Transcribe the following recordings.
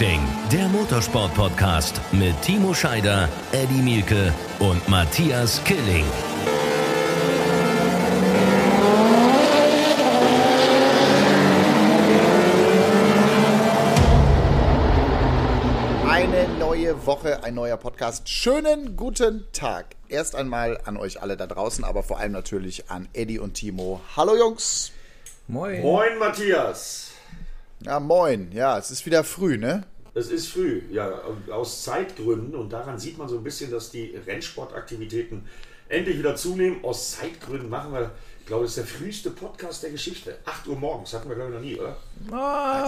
Racing, der Motorsport-Podcast mit Timo Scheider, Eddie Mielke und Matthias Killing. Eine neue Woche, ein neuer Podcast. Schönen guten Tag. Erst einmal an euch alle da draußen, aber vor allem natürlich an Eddie und Timo. Hallo Jungs. Moin. Moin, Matthias. Ja, moin. Ja, es ist wieder früh, ne? Es ist früh, ja, aus Zeitgründen und daran sieht man so ein bisschen, dass die Rennsportaktivitäten endlich wieder zunehmen. Aus Zeitgründen machen wir, ich glaube, das ist der früheste Podcast der Geschichte. 8 Uhr morgens, hatten wir glaube ich noch nie, oder?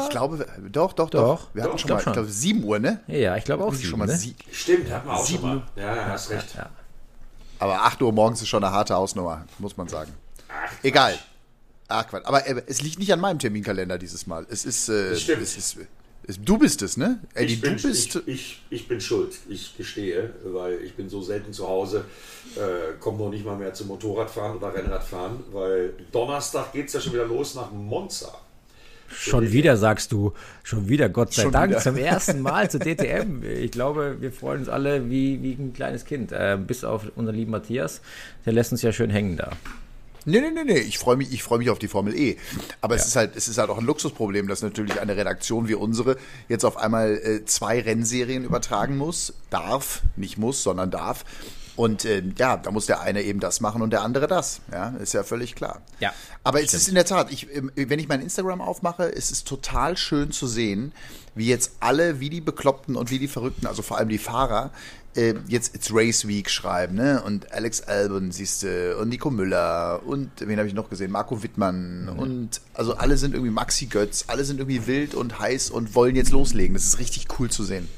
Ich glaube, doch, doch, doch. Doch. Wir hatten Doch, schon mal, ich schon. glaube, 7 Uhr, ne? Ja, ich glaube auch Schon sieben, mal ne? sie Stimmt, hatten wir auch Sieben. schon mal. Ja, ja, hast recht. Ja. Aber 8 Uhr morgens ist schon eine harte Hausnummer, muss man sagen. Ach, Egal. Ach, Quatsch. Aber äh, es liegt nicht an meinem Terminkalender dieses Mal. Es ist, äh, Das stimmt. es ist, du bist es, ne? Eddie, Ich bin, du bist. ich, ich, ich bin schuld, ich gestehe, weil ich bin so selten zu Hause, äh, komme noch nicht mal mehr zum Motorradfahren oder Rennradfahren, weil Donnerstag geht es ja schon wieder los nach Monza. Schon wieder sagst du, schon wieder, Gott sei Schon Dank, wieder. zum ersten Mal zu DTM. Ich glaube, wir freuen uns alle wie, wie ein kleines Kind. Äh, bis auf unseren lieben Matthias, der lässt uns ja schön hängen da. Nee, nee, nee, nee. Ich freue mich, ich freue mich auf die Formel E. Aber es ist halt, es ist halt auch ein Luxusproblem, dass natürlich eine Redaktion wie unsere jetzt auf einmal äh, zwei Rennserien übertragen muss. Darf, nicht muss, sondern darf. Und äh, ja, da muss der eine eben das machen und der andere das. Ja, ist ja völlig klar. Ja, Aber es ist in der Tat, ich, ähm, wenn ich mein Instagram aufmache, ist es total schön zu sehen, wie jetzt alle, wie die Bekloppten und wie die Verrückten, also vor allem die Fahrer, äh, jetzt It's Race Week schreiben, ne? Und Alex Albon siehst du und Nico Müller und wen habe ich noch gesehen? Marco Wittmann und also alle sind irgendwie Maxi Götz, alle sind irgendwie wild und heiß und wollen jetzt loslegen. Das ist richtig cool zu sehen.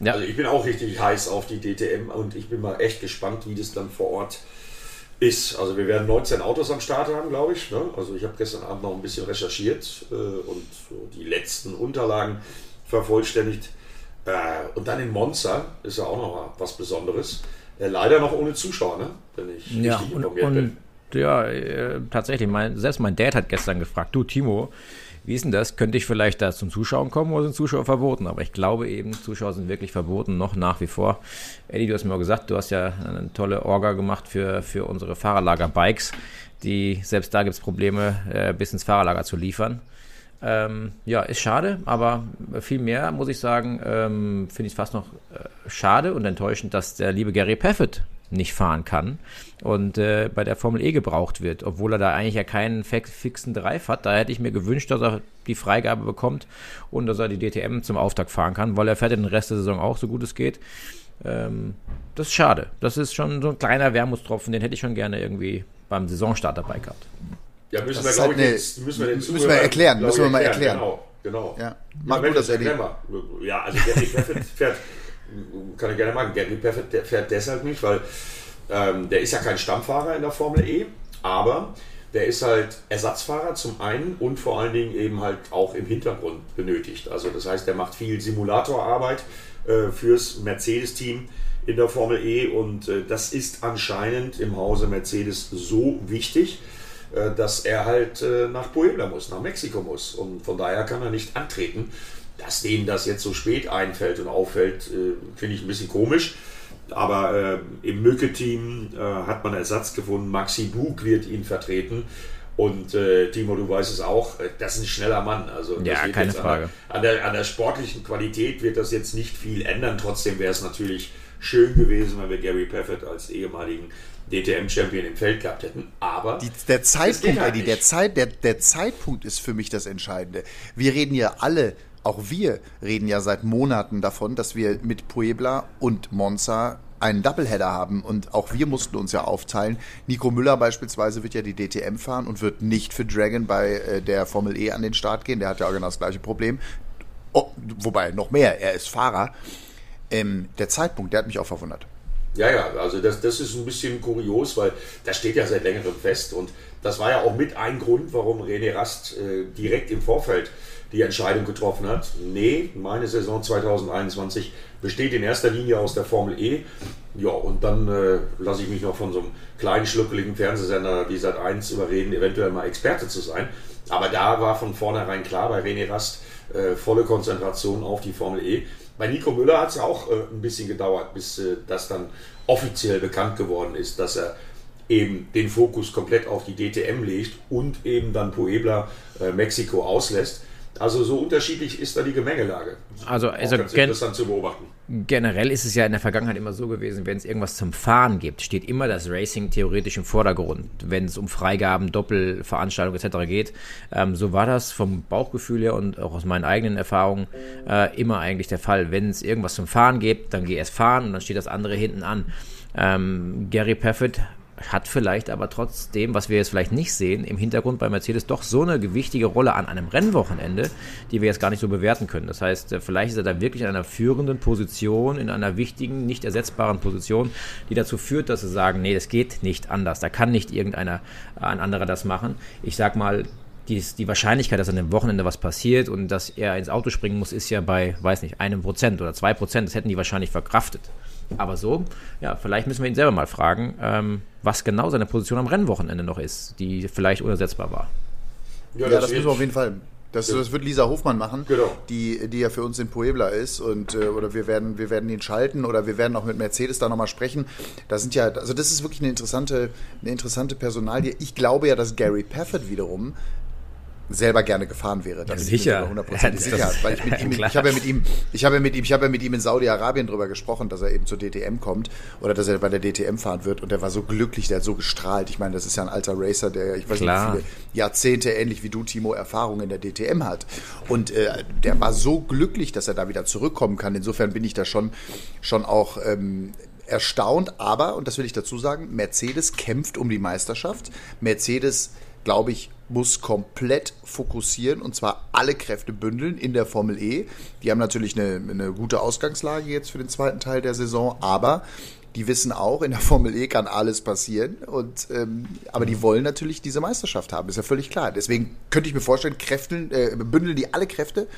Ja, Also ich bin auch richtig heiß auf die DTM und ich bin mal echt gespannt, wie das dann vor Ort ist. Also wir werden 19 Autos am Start haben, glaube ich. Ne? Also ich habe gestern Abend noch ein bisschen recherchiert äh, und so die letzten Unterlagen vervollständigt. Äh, und dann in Monza ist ja auch noch mal was Besonderes. Äh, leider noch ohne Zuschauer, ne? wenn ich ja richtig und, informiert bin. und ja, äh, tatsächlich, mein, selbst mein Dad hat gestern gefragt, du Timo, wie ist denn das? Könnte ich vielleicht da zum Zuschauen kommen oder sind Zuschauer verboten? Aber ich glaube eben, Zuschauer sind wirklich verboten, noch nach wie vor. Eddie, du hast mir auch gesagt, du hast ja eine tolle Orga gemacht für, für unsere Fahrerlager-Bikes. Die, selbst da gibt es Probleme, äh, bis ins Fahrerlager zu liefern. Ähm, ja, ist schade, aber viel mehr muss ich sagen, ähm, finde ich es fast noch äh, schade und enttäuschend, dass der liebe Gary Paffett nicht fahren kann und äh, bei der Formel E gebraucht wird, obwohl er da eigentlich ja keinen fi- fixen Drive hat. Da hätte ich mir gewünscht, dass er die Freigabe bekommt und dass er die DTM zum Auftakt fahren kann, weil er fährt den Rest der Saison auch so gut es geht. Ähm, das ist schade. Das ist schon so ein kleiner Wermutstropfen, den hätte ich schon gerne irgendwie beim Saisonstart dabei gehabt. Ja, müssen Das wir, glaube halt ich, jetzt, müssen wir, den müssen wir erklären, müssen wir mal erklären. Genau, genau. Ja. Wenn du das, erklären. Ja, also Gary Paffett fährt, kann ich gerne machen, Gary Paffett der fährt deshalb nicht, weil ähm, der ist ja kein Stammfahrer in der Formel E, aber der ist halt Ersatzfahrer zum einen und vor allen Dingen eben halt auch im Hintergrund benötigt. Also das heißt, der macht viel Simulatorarbeit äh, fürs Mercedes-Team in der Formel E und äh, das ist anscheinend im Hause Mercedes so wichtig, äh, dass er halt äh, nach Puebla muss, nach Mexiko muss. Und von daher kann er nicht antreten. Dass denen das jetzt so spät einfällt und auffällt, äh, finde ich ein bisschen komisch. Aber im Mücke-Team hat man Ersatz gefunden. Maxi Bug wird ihn vertreten. Und äh, Timo, du weißt es auch, das ist ein schneller Mann. Also Ja, keine Frage. An der, an, der, an der sportlichen Qualität wird das jetzt nicht viel ändern. Trotzdem wäre es natürlich schön gewesen, wenn wir Gary Paffett als ehemaligen DTM-Champion im Feld gehabt hätten. Aber Die, der Zeitpunkt, halt Eddie, der. Zeit, der, der Zeitpunkt ist für mich das Entscheidende. Wir reden ja alle, auch wir reden ja seit Monaten davon, dass wir mit Puebla und Monza einen Doubleheader haben und auch wir mussten uns ja aufteilen. Nico Müller beispielsweise wird ja die DTM fahren und wird nicht für Dragon bei äh, der Formel E an den Start gehen. Der hat ja auch genau das gleiche Problem. Oh, wobei, noch mehr, er ist Fahrer. Ähm, der Zeitpunkt, der hat mich auch verwundert. Ja, ja, also das, das ist ein bisschen kurios, weil das steht ja seit längerem fest und das war ja auch mit ein Grund, warum René Rast äh, direkt im Vorfeld die Entscheidung getroffen hat. Nee, meine Saison 2021 besteht in erster Linie aus der Formel E. Ja, und dann äh, lasse ich mich noch von so einem kleinen, schluckeligen Fernsehsender wie Sat 1 überreden, eventuell mal Experte zu sein. Aber da war von vornherein klar bei René Rast, äh, volle Konzentration auf die Formel E. Bei Nico Müller hat es ja auch äh, ein bisschen gedauert, bis äh, das dann offiziell bekannt geworden ist, dass er eben den Fokus komplett auf die DTM legt und eben dann Puebla, äh, Mexiko auslässt. Also so unterschiedlich ist da die Gemengelage. Also, also ganz interessant zu beobachten. Generell ist es ja in der Vergangenheit immer so gewesen, wenn es irgendwas zum Fahren gibt, steht immer das Racing theoretisch im Vordergrund, wenn es um Freigaben, Doppelveranstaltungen etc. geht. Ähm, so war das vom Bauchgefühl her und auch aus meinen eigenen Erfahrungen äh, immer eigentlich der Fall. Wenn es irgendwas zum Fahren gibt, dann geh erst fahren und dann steht das andere hinten an. Ähm, Gary Paffett hat vielleicht aber trotzdem, was wir jetzt vielleicht nicht sehen, im Hintergrund bei Mercedes doch so eine gewichtige Rolle an einem Rennwochenende, die wir jetzt gar nicht so bewerten können. Das heißt, äh, vielleicht ist er da wirklich in einer führenden Position, in einer wichtigen, nicht ersetzbaren Position, die dazu führt, dass sie sagen, nee, das geht nicht anders. Da kann nicht irgendeiner, äh, ein anderer das machen. Ich sag mal, die, die Wahrscheinlichkeit, dass an dem Wochenende was passiert und dass er ins Auto springen muss, ist ja bei, weiß nicht, einem Prozent oder zwei Prozent. Das hätten die wahrscheinlich verkraftet. Aber so, ja, vielleicht müssen wir ihn selber mal fragen, ähm, was genau seine Position am Rennwochenende noch ist, die vielleicht unersetzbar war. Ja, ja das, das müssen wir auf jeden Fall. Das, das, wird Lisa Hofmann machen, genau. die, die ja für uns in Puebla ist. Und, äh, oder wir werden, wir werden ihn schalten oder wir werden auch mit Mercedes da nochmal sprechen. Da sind ja, also das ist wirklich eine interessante, eine interessante Personalie. Ich glaube ja, dass Gary Paffett wiederum selber gerne gefahren wäre. Da ja, sicher. Hundertprozentig ja, sicher. Weil ich mit ihm, ich habe ja mit ihm, ich habe ja mit ihm, ich habe ja mit ihm in Saudi-Arabien drüber gesprochen, dass er eben zur DTM kommt oder dass er bei der DTM fahren wird und er war so glücklich, der hat so gestrahlt. Ich meine, das ist ja ein alter Racer, der, ich weiß Klar. nicht, wie viele Jahrzehnte ähnlich wie du, Timo, Erfahrung in der DTM hat. Und äh, der war so glücklich, dass er da wieder zurückkommen kann. Insofern bin ich da schon, schon auch ähm, erstaunt. Aber, und das will ich dazu sagen, Mercedes kämpft um die Meisterschaft. Mercedes glaube ich, muss komplett fokussieren und zwar alle Kräfte bündeln in der Formel E. Die haben natürlich eine, eine gute Ausgangslage jetzt für den zweiten Teil der Saison, aber die wissen auch, in der Formel E kann alles passieren. Und, ähm, aber die wollen natürlich diese Meisterschaft haben, ist ja völlig klar. Deswegen könnte ich mir vorstellen, Kräften, äh, bündeln die alle Kräfte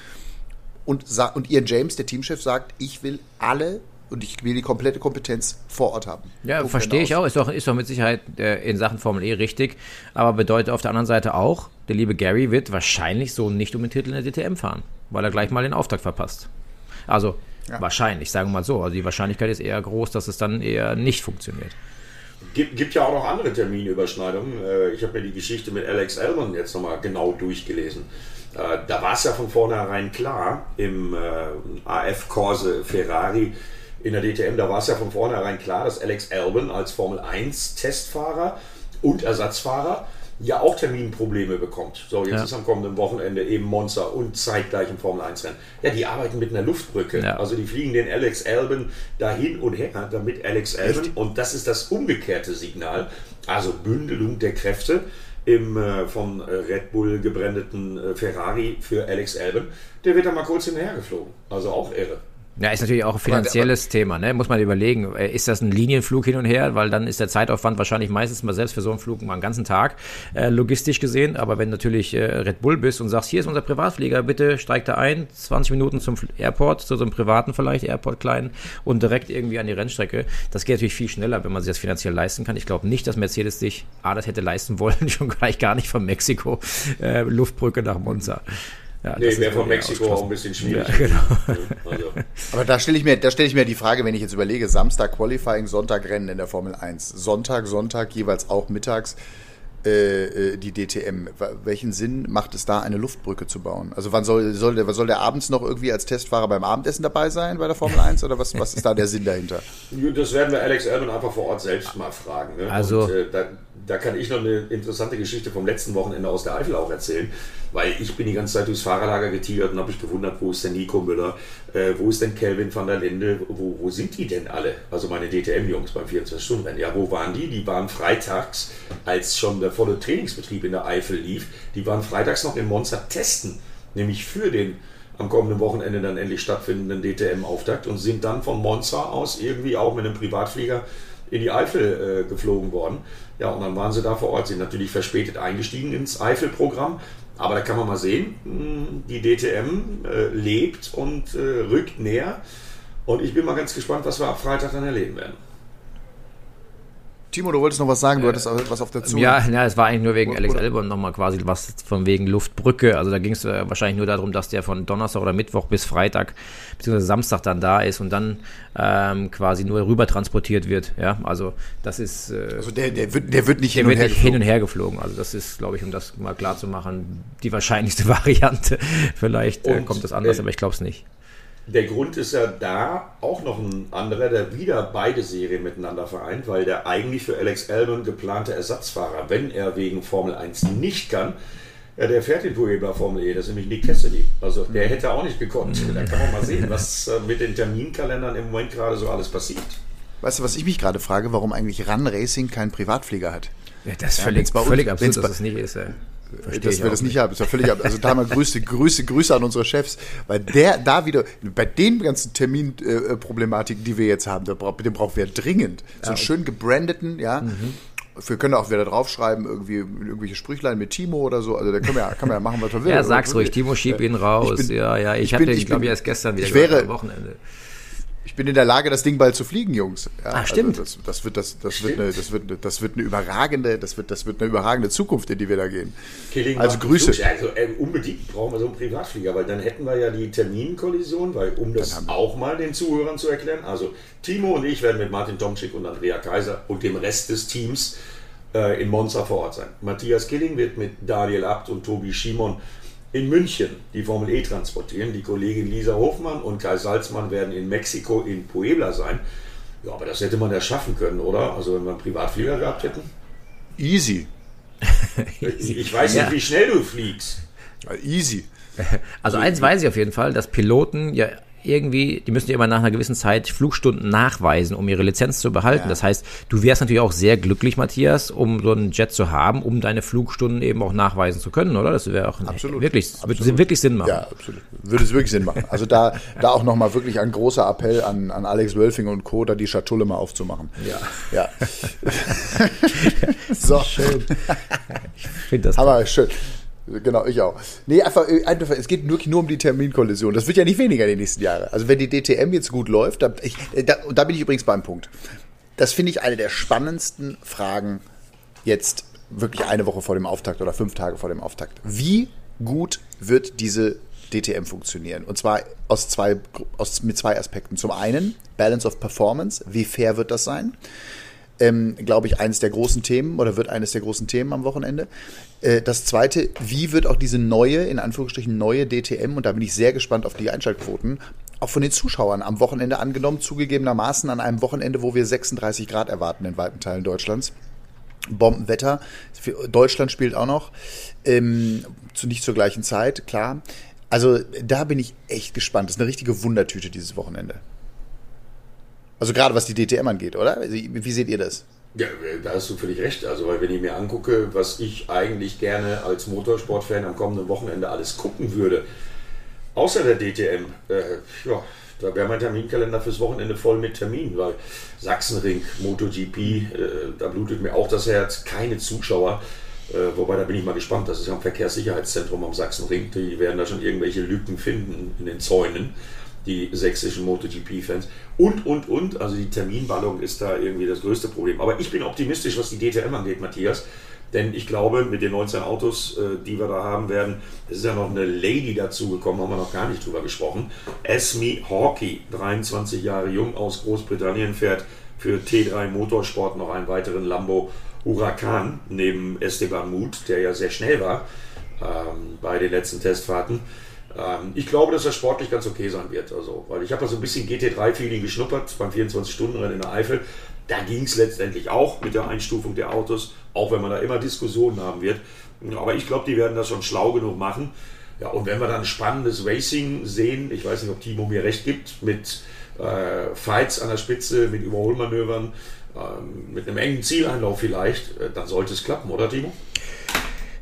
und, und Ian James, der Teamchef, sagt, ich will alle und ich will die komplette Kompetenz vor Ort haben. Ja, Punkt verstehe ich auch. Ist doch, ist doch mit Sicherheit äh, in Sachen Formel E richtig. Aber bedeutet auf der anderen Seite auch, der liebe Gary wird wahrscheinlich so nicht um den Titel in der DTM fahren, weil er gleich mal den Auftakt verpasst. Also ja. wahrscheinlich, sagen wir mal so. Also die Wahrscheinlichkeit ist eher groß, dass es dann eher nicht funktioniert. Gibt, gibt ja auch noch andere Terminüberschneidungen. Äh, ich habe mir die Geschichte mit Alex Elman jetzt nochmal genau durchgelesen. Äh, da war es ja von vornherein klar, im äh, AF Corse Ferrari in der DTM, da war es ja von vornherein klar, dass Alex Albon als Formel 1 Testfahrer und Ersatzfahrer ja auch Terminprobleme bekommt. So, jetzt ja. ist am kommenden Wochenende eben Monza und zeitgleich im Formel 1 Rennen. Ja, die arbeiten mit einer Luftbrücke. Ja. Also die fliegen den Alex Albon dahin und her, damit Alex Albon, Echt? und das ist das umgekehrte Signal, also Bündelung der Kräfte im äh, von äh, Red Bull gebrandeten äh, Ferrari für Alex Albon, der wird da mal kurz hinterhergeflogen. Also auch irre. Ja, ist natürlich auch ein finanzielles aber, Thema, ne? Muss man überlegen. Äh, ist das ein Linienflug hin und her? Weil dann ist der Zeitaufwand wahrscheinlich meistens mal selbst für so einen Flug mal einen ganzen Tag, äh, logistisch gesehen. Aber wenn natürlich äh, Red Bull bist und sagst, hier ist unser Privatflieger, bitte steig da ein, 20 Minuten zum Airport, zu so einem privaten vielleicht, Airport kleinen und direkt irgendwie an die Rennstrecke. Das geht natürlich viel schneller, wenn man sich das finanziell leisten kann. Ich glaube nicht, dass Mercedes sich, ah, das hätte leisten wollen, schon gleich gar nicht von Mexiko, äh, Luftbrücke nach Monza. Ja, nee, wäre von Mexiko auch ein bisschen schwierig. Ja, genau. also. Aber da stelle ich, mir, stell ich mir die Frage, wenn ich jetzt überlege, Samstag Qualifying, Sonntag Rennen in der Formel 1. Sonntag, Sonntag, jeweils auch mittags äh, äh die DTM. Welchen Sinn macht es da, eine Luftbrücke zu bauen? Also wann soll, soll, der, soll der abends noch irgendwie als Testfahrer beim Abendessen dabei sein bei der Formel 1 oder was, was ist da der Sinn dahinter? Das werden wir Alex Albon einfach vor Ort selbst mal fragen. Ne? Also, Und, äh, da, da kann ich noch eine interessante Geschichte vom letzten Wochenende aus der Eifel auch erzählen, weil ich bin die ganze Zeit durchs Fahrerlager getigert und habe mich gewundert, wo ist denn Nico Müller, äh, wo ist denn Kelvin van der Linde, wo, wo sind die denn alle? Also meine DTM-Jungs beim 24-Stunden-Rennen. Ja, wo waren die? Die waren freitags, als schon der volle Trainingsbetrieb in der Eifel lief, die waren freitags noch in Monza testen, nämlich für den am kommenden Wochenende dann endlich stattfindenden DTM-Auftakt und sind dann von Monza aus irgendwie auch mit einem Privatflieger in die Eifel äh, geflogen worden. Ja, und dann waren sie da vor Ort, sind natürlich verspätet eingestiegen ins Eifel-Programm. Aber da kann man mal sehen, hm, die DTM äh, lebt und äh, rückt näher. Und ich bin mal ganz gespannt, was wir ab Freitag dann erleben werden. Timo, du wolltest noch was sagen, du hattest was auf der Zunge. Ja, ja, es war eigentlich nur wegen Alex Albon nochmal quasi was von wegen Luftbrücke. Also da ging es äh, wahrscheinlich nur darum, dass der von Donnerstag oder Mittwoch bis Freitag beziehungsweise Samstag dann da ist und dann ähm, quasi nur rüber transportiert wird. Ja, also das ist. Äh, also der, der, wird, der wird nicht hin und, her hin und her geflogen. Also das ist, glaube ich, um das mal klar zu machen, die wahrscheinlichste Variante. Vielleicht äh, kommt das anders, äh, aber ich glaube es nicht. Der Grund ist ja da auch noch ein anderer, der wieder beide Serien miteinander vereint, weil der eigentlich für Alex Albon geplante Ersatzfahrer, wenn er wegen Formel 1 nicht kann, ja, der fährt in Puebla Formel E, das ist nämlich Nick Cassidy. Also der hätte auch nicht gekonnt. Da kann man mal sehen, was äh, mit den Terminkalendern im Moment gerade so alles passiert. Weißt du, was ich mich gerade frage, warum eigentlich Run Racing keinen Privatflieger hat? Ja, das ist ja, völlig, völlig absurd, dass es nicht ist. Ey. Verstehe dass wir das nicht haben. ist ja völlig ab. Also da mal Grüße, Grüße, Grüße an unsere Chefs, weil der da wieder, bei den ganzen Terminproblematiken, äh, die wir jetzt haben, den brauchen wir dringend. So einen schön gebrandeten, ja. Mhm. Wir können auch wieder draufschreiben, irgendwie irgendwelche Sprüchlein mit Timo oder so. Also da können wir, kann man ja machen, was wir will. Ja, sag's ruhig. Timo, schieb ihn raus. Bin, ja, ja. Ich, ich hatte, bin, ich glaube, erst gestern wieder ich wäre, am Wochenende ich bin in der Lage, das Ding bald zu fliegen, Jungs. Ja, Ach, stimmt. Also das, das, wird, das, das, wird eine, das, wird, das wird eine überragende, das wird, das wird eine überragende Zukunft, in die wir da gehen. Killing also Grüße. Also äh, unbedingt brauchen wir so einen Privatflieger, weil dann hätten wir ja die Terminkollision, weil um das auch mal den Zuhörern zu erklären, also Timo und ich werden mit Martin Tomczyk und Andrea Kaiser und dem Rest des Teams äh, in Monza vor Ort sein. Matthias Killing wird mit Daniel Abt und Tobi Schimon in München die Formel E transportieren. Die Kollegin Lisa Hofmann und Kai Salzmann werden in Mexiko in Puebla sein. Ja, aber das hätte man ja schaffen können, oder? Also wenn wir einen Privatflieger gehabt hätten. Easy. Ich weiß nicht, ja. wie schnell du fliegst. Easy. Also eins weiß ich auf jeden Fall, dass Piloten ja irgendwie, die müssen ja immer nach einer gewissen Zeit Flugstunden nachweisen, um ihre Lizenz zu behalten. Ja. Das heißt, du wärst natürlich auch sehr glücklich, Matthias, um so einen Jet zu haben, um deine Flugstunden eben auch nachweisen zu können, oder? Das wäre auch absolut. wirklich, absolut. würde wirklich Sinn machen. Ja, absolut. Würde es wirklich Sinn machen. Also da, da auch nochmal wirklich ein großer Appell an, an Alex Wölfing und Co., da die Schatulle mal aufzumachen. Ja. Ja. so. Schön. Ich finde das. Aber schön. Genau, ich auch. Nee, einfach, äh, einfach, es geht wirklich nur um die Terminkollision. Das wird ja nicht weniger in den nächsten Jahren. Also wenn die DTM jetzt gut läuft, da, ich, äh, da, da bin ich übrigens beim Punkt. Das finde ich eine der spannendsten Fragen jetzt wirklich eine Woche vor dem Auftakt oder fünf Tage vor dem Auftakt. Wie gut wird diese DTM funktionieren? Und zwar aus zwei, aus, mit zwei Aspekten. Zum einen Balance of Performance. Wie fair wird das sein? Ähm, glaube ich, eines der großen Themen oder wird eines der großen Themen am Wochenende. Äh, das zweite, wie wird auch diese neue, in Anführungsstrichen neue DTM, und da bin ich sehr gespannt auf die Einschaltquoten, auch von den Zuschauern am Wochenende angenommen, zugegebenermaßen an einem Wochenende, wo wir 36 Grad erwarten in weiten Teilen Deutschlands. Bombenwetter. Deutschland spielt auch noch. Ähm, zu, nicht zur gleichen Zeit, klar. Also da bin ich echt gespannt. Das ist eine richtige Wundertüte dieses Wochenende. Also gerade was die DTM angeht, oder? Wie seht ihr das? Ja, da hast du völlig recht. Also, weil wenn ich mir angucke, was ich eigentlich gerne als Motorsportfan am kommenden Wochenende alles gucken würde, außer der DTM, äh, ja, da wäre mein Terminkalender fürs Wochenende voll mit Terminen, weil Sachsenring, MotoGP, äh, da blutet mir auch das Herz, keine Zuschauer. Äh, wobei, da bin ich mal gespannt. Das ist ja ein Verkehrssicherheitszentrum am Sachsenring. Die werden da schon irgendwelche Lücken finden in den Zäunen die sächsischen MotoGP-Fans. Und, und, und. Also die Terminballung ist da irgendwie das größte Problem. Aber ich bin optimistisch, was die DTM angeht, Matthias. Denn ich glaube, mit den 19 Autos, äh, die wir da haben werden, es ist ja noch eine Lady dazugekommen, haben wir noch gar nicht drüber gesprochen. Esme Hawkey, 23 Jahre jung aus Großbritannien, fährt für T3 Motorsport noch einen weiteren Lambo Huracan neben Esteban Muth, der ja sehr schnell war ähm, bei den letzten Testfahrten. Ähm, ich glaube, dass das sportlich ganz okay sein wird. Also, weil ich habe ja so ein bisschen GT3-Feeling geschnuppert beim 24-Stunden-Rennen in der Eifel. Da ging es letztendlich auch mit der Einstufung der Autos, auch wenn man da immer Diskussionen haben wird. Aber ich glaube, die werden das schon schlau genug machen. Ja, und wenn wir dann spannendes Racing sehen, ich weiß nicht, ob Timo mir recht gibt, mit äh, Fights an der Spitze, mit Überholmanövern, äh, mit einem engen Zieleinlauf vielleicht, äh, dann sollte es klappen, oder Timo?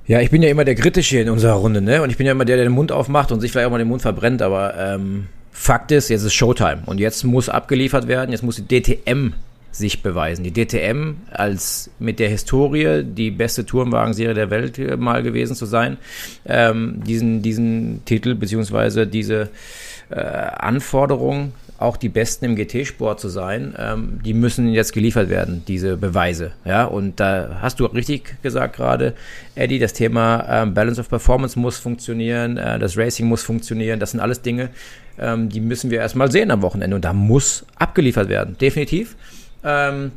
Ja, ich bin ja immer der Kritische in unserer Runde, ne? Und ich bin ja immer der, der den Mund aufmacht und sich vielleicht auch mal den Mund verbrennt, aber ähm, Fakt ist, jetzt ist Showtime und jetzt muss abgeliefert werden, jetzt muss die DTM sich beweisen. Die DTM als mit der Historie die beste Tourenwagenserie der Welt äh, mal gewesen zu sein, ähm, diesen, diesen Titel beziehungsweise diese äh, Anforderung auch die Besten im GT-Sport zu sein, ähm, die müssen jetzt geliefert werden, diese Beweise. Ja, und da hast du richtig gesagt gerade, Eddie, das Thema ähm, Balance of Performance muss funktionieren, äh, das Racing muss funktionieren, das sind alles Dinge, ähm, die müssen wir erstmal sehen am Wochenende und da muss abgeliefert werden, definitiv. Ähm,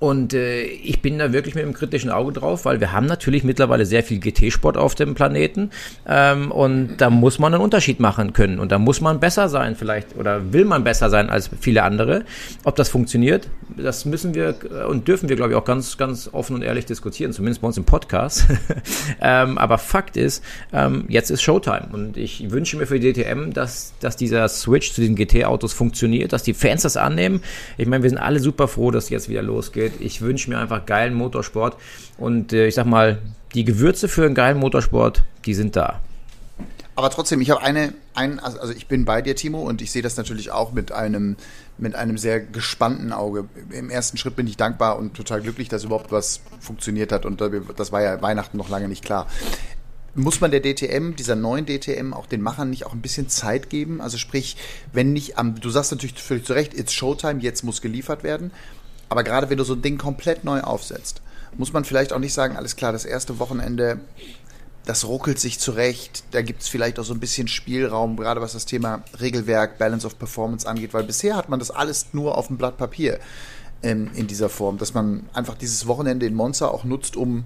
und äh, ich bin da wirklich mit einem kritischen Auge drauf, weil wir haben natürlich mittlerweile sehr viel GT-Sport auf dem Planeten. Ähm, und da muss man einen Unterschied machen können. Und da muss man besser sein, vielleicht, oder will man besser sein als viele andere. Ob das funktioniert, das müssen wir äh, und dürfen wir, glaube ich, auch ganz, ganz offen und ehrlich diskutieren, zumindest bei uns im Podcast. ähm, aber Fakt ist, ähm, jetzt ist Showtime. Und ich wünsche mir für die DTM, dass, dass dieser Switch zu den GT-Autos funktioniert, dass die Fans das annehmen. Ich meine, wir sind alle super froh, dass jetzt wieder losgeht geht. Ich wünsche mir einfach geilen Motorsport. Und äh, ich sag mal, die Gewürze für einen geilen Motorsport, die sind da. Aber trotzdem, ich habe eine, ein, also, also ich bin bei dir, Timo, und ich sehe das natürlich auch mit einem, mit einem sehr gespannten Auge. Im ersten Schritt bin ich dankbar und total glücklich, dass überhaupt was funktioniert hat. Und das war ja Weihnachten noch lange nicht klar. Muss man der DTM, dieser neuen DTM, auch den Machern nicht auch ein bisschen Zeit geben? Also sprich, wenn nicht am, du sagst natürlich völlig zu Recht, it's Showtime, jetzt muss geliefert werden. Aber gerade wenn du so ein Ding komplett neu aufsetzt, muss man vielleicht auch nicht sagen, alles klar, das erste Wochenende, das ruckelt sich zurecht, da gibt es vielleicht auch so ein bisschen Spielraum, gerade was das Thema Regelwerk, Balance of Performance angeht, weil bisher hat man das alles nur auf dem Blatt Papier ähm, in dieser Form, dass man einfach dieses Wochenende in Monza auch nutzt, um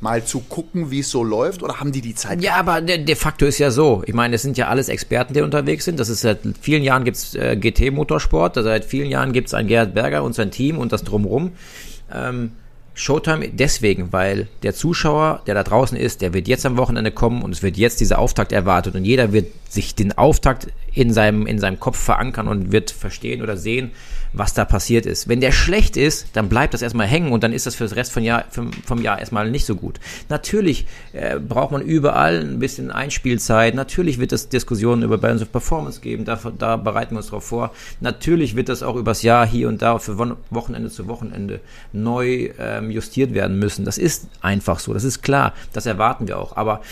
mal zu gucken, wie es so läuft? Oder haben die die Zeit? Ja, aber de, de facto ist ja so. Ich meine, es sind ja alles Experten, die unterwegs sind. Das ist seit vielen Jahren gibt's äh, GT-Motorsport. Seit vielen Jahren gibt's ein Gerhard Berger und sein Team und das drumrum. Ähm, Showtime deswegen, weil der Zuschauer, der da draußen ist, der wird jetzt am Wochenende kommen und es wird jetzt dieser Auftakt erwartet und jeder wird sich den Auftakt in seinem, in seinem Kopf verankern und wird verstehen oder sehen, was da passiert ist. Wenn der schlecht ist, dann bleibt das erstmal hängen und dann ist das für das Rest vom Jahr, vom, vom Jahr erstmal nicht so gut. Natürlich äh, braucht man überall ein bisschen Einspielzeit. Natürlich wird es Diskussionen über Balance of Performance geben. Da, da bereiten wir uns darauf vor. Natürlich wird das auch übers Jahr hier und da für Wochenende zu Wochenende neu ähm, justiert werden müssen. Das ist einfach so. Das ist klar. Das erwarten wir auch. Aber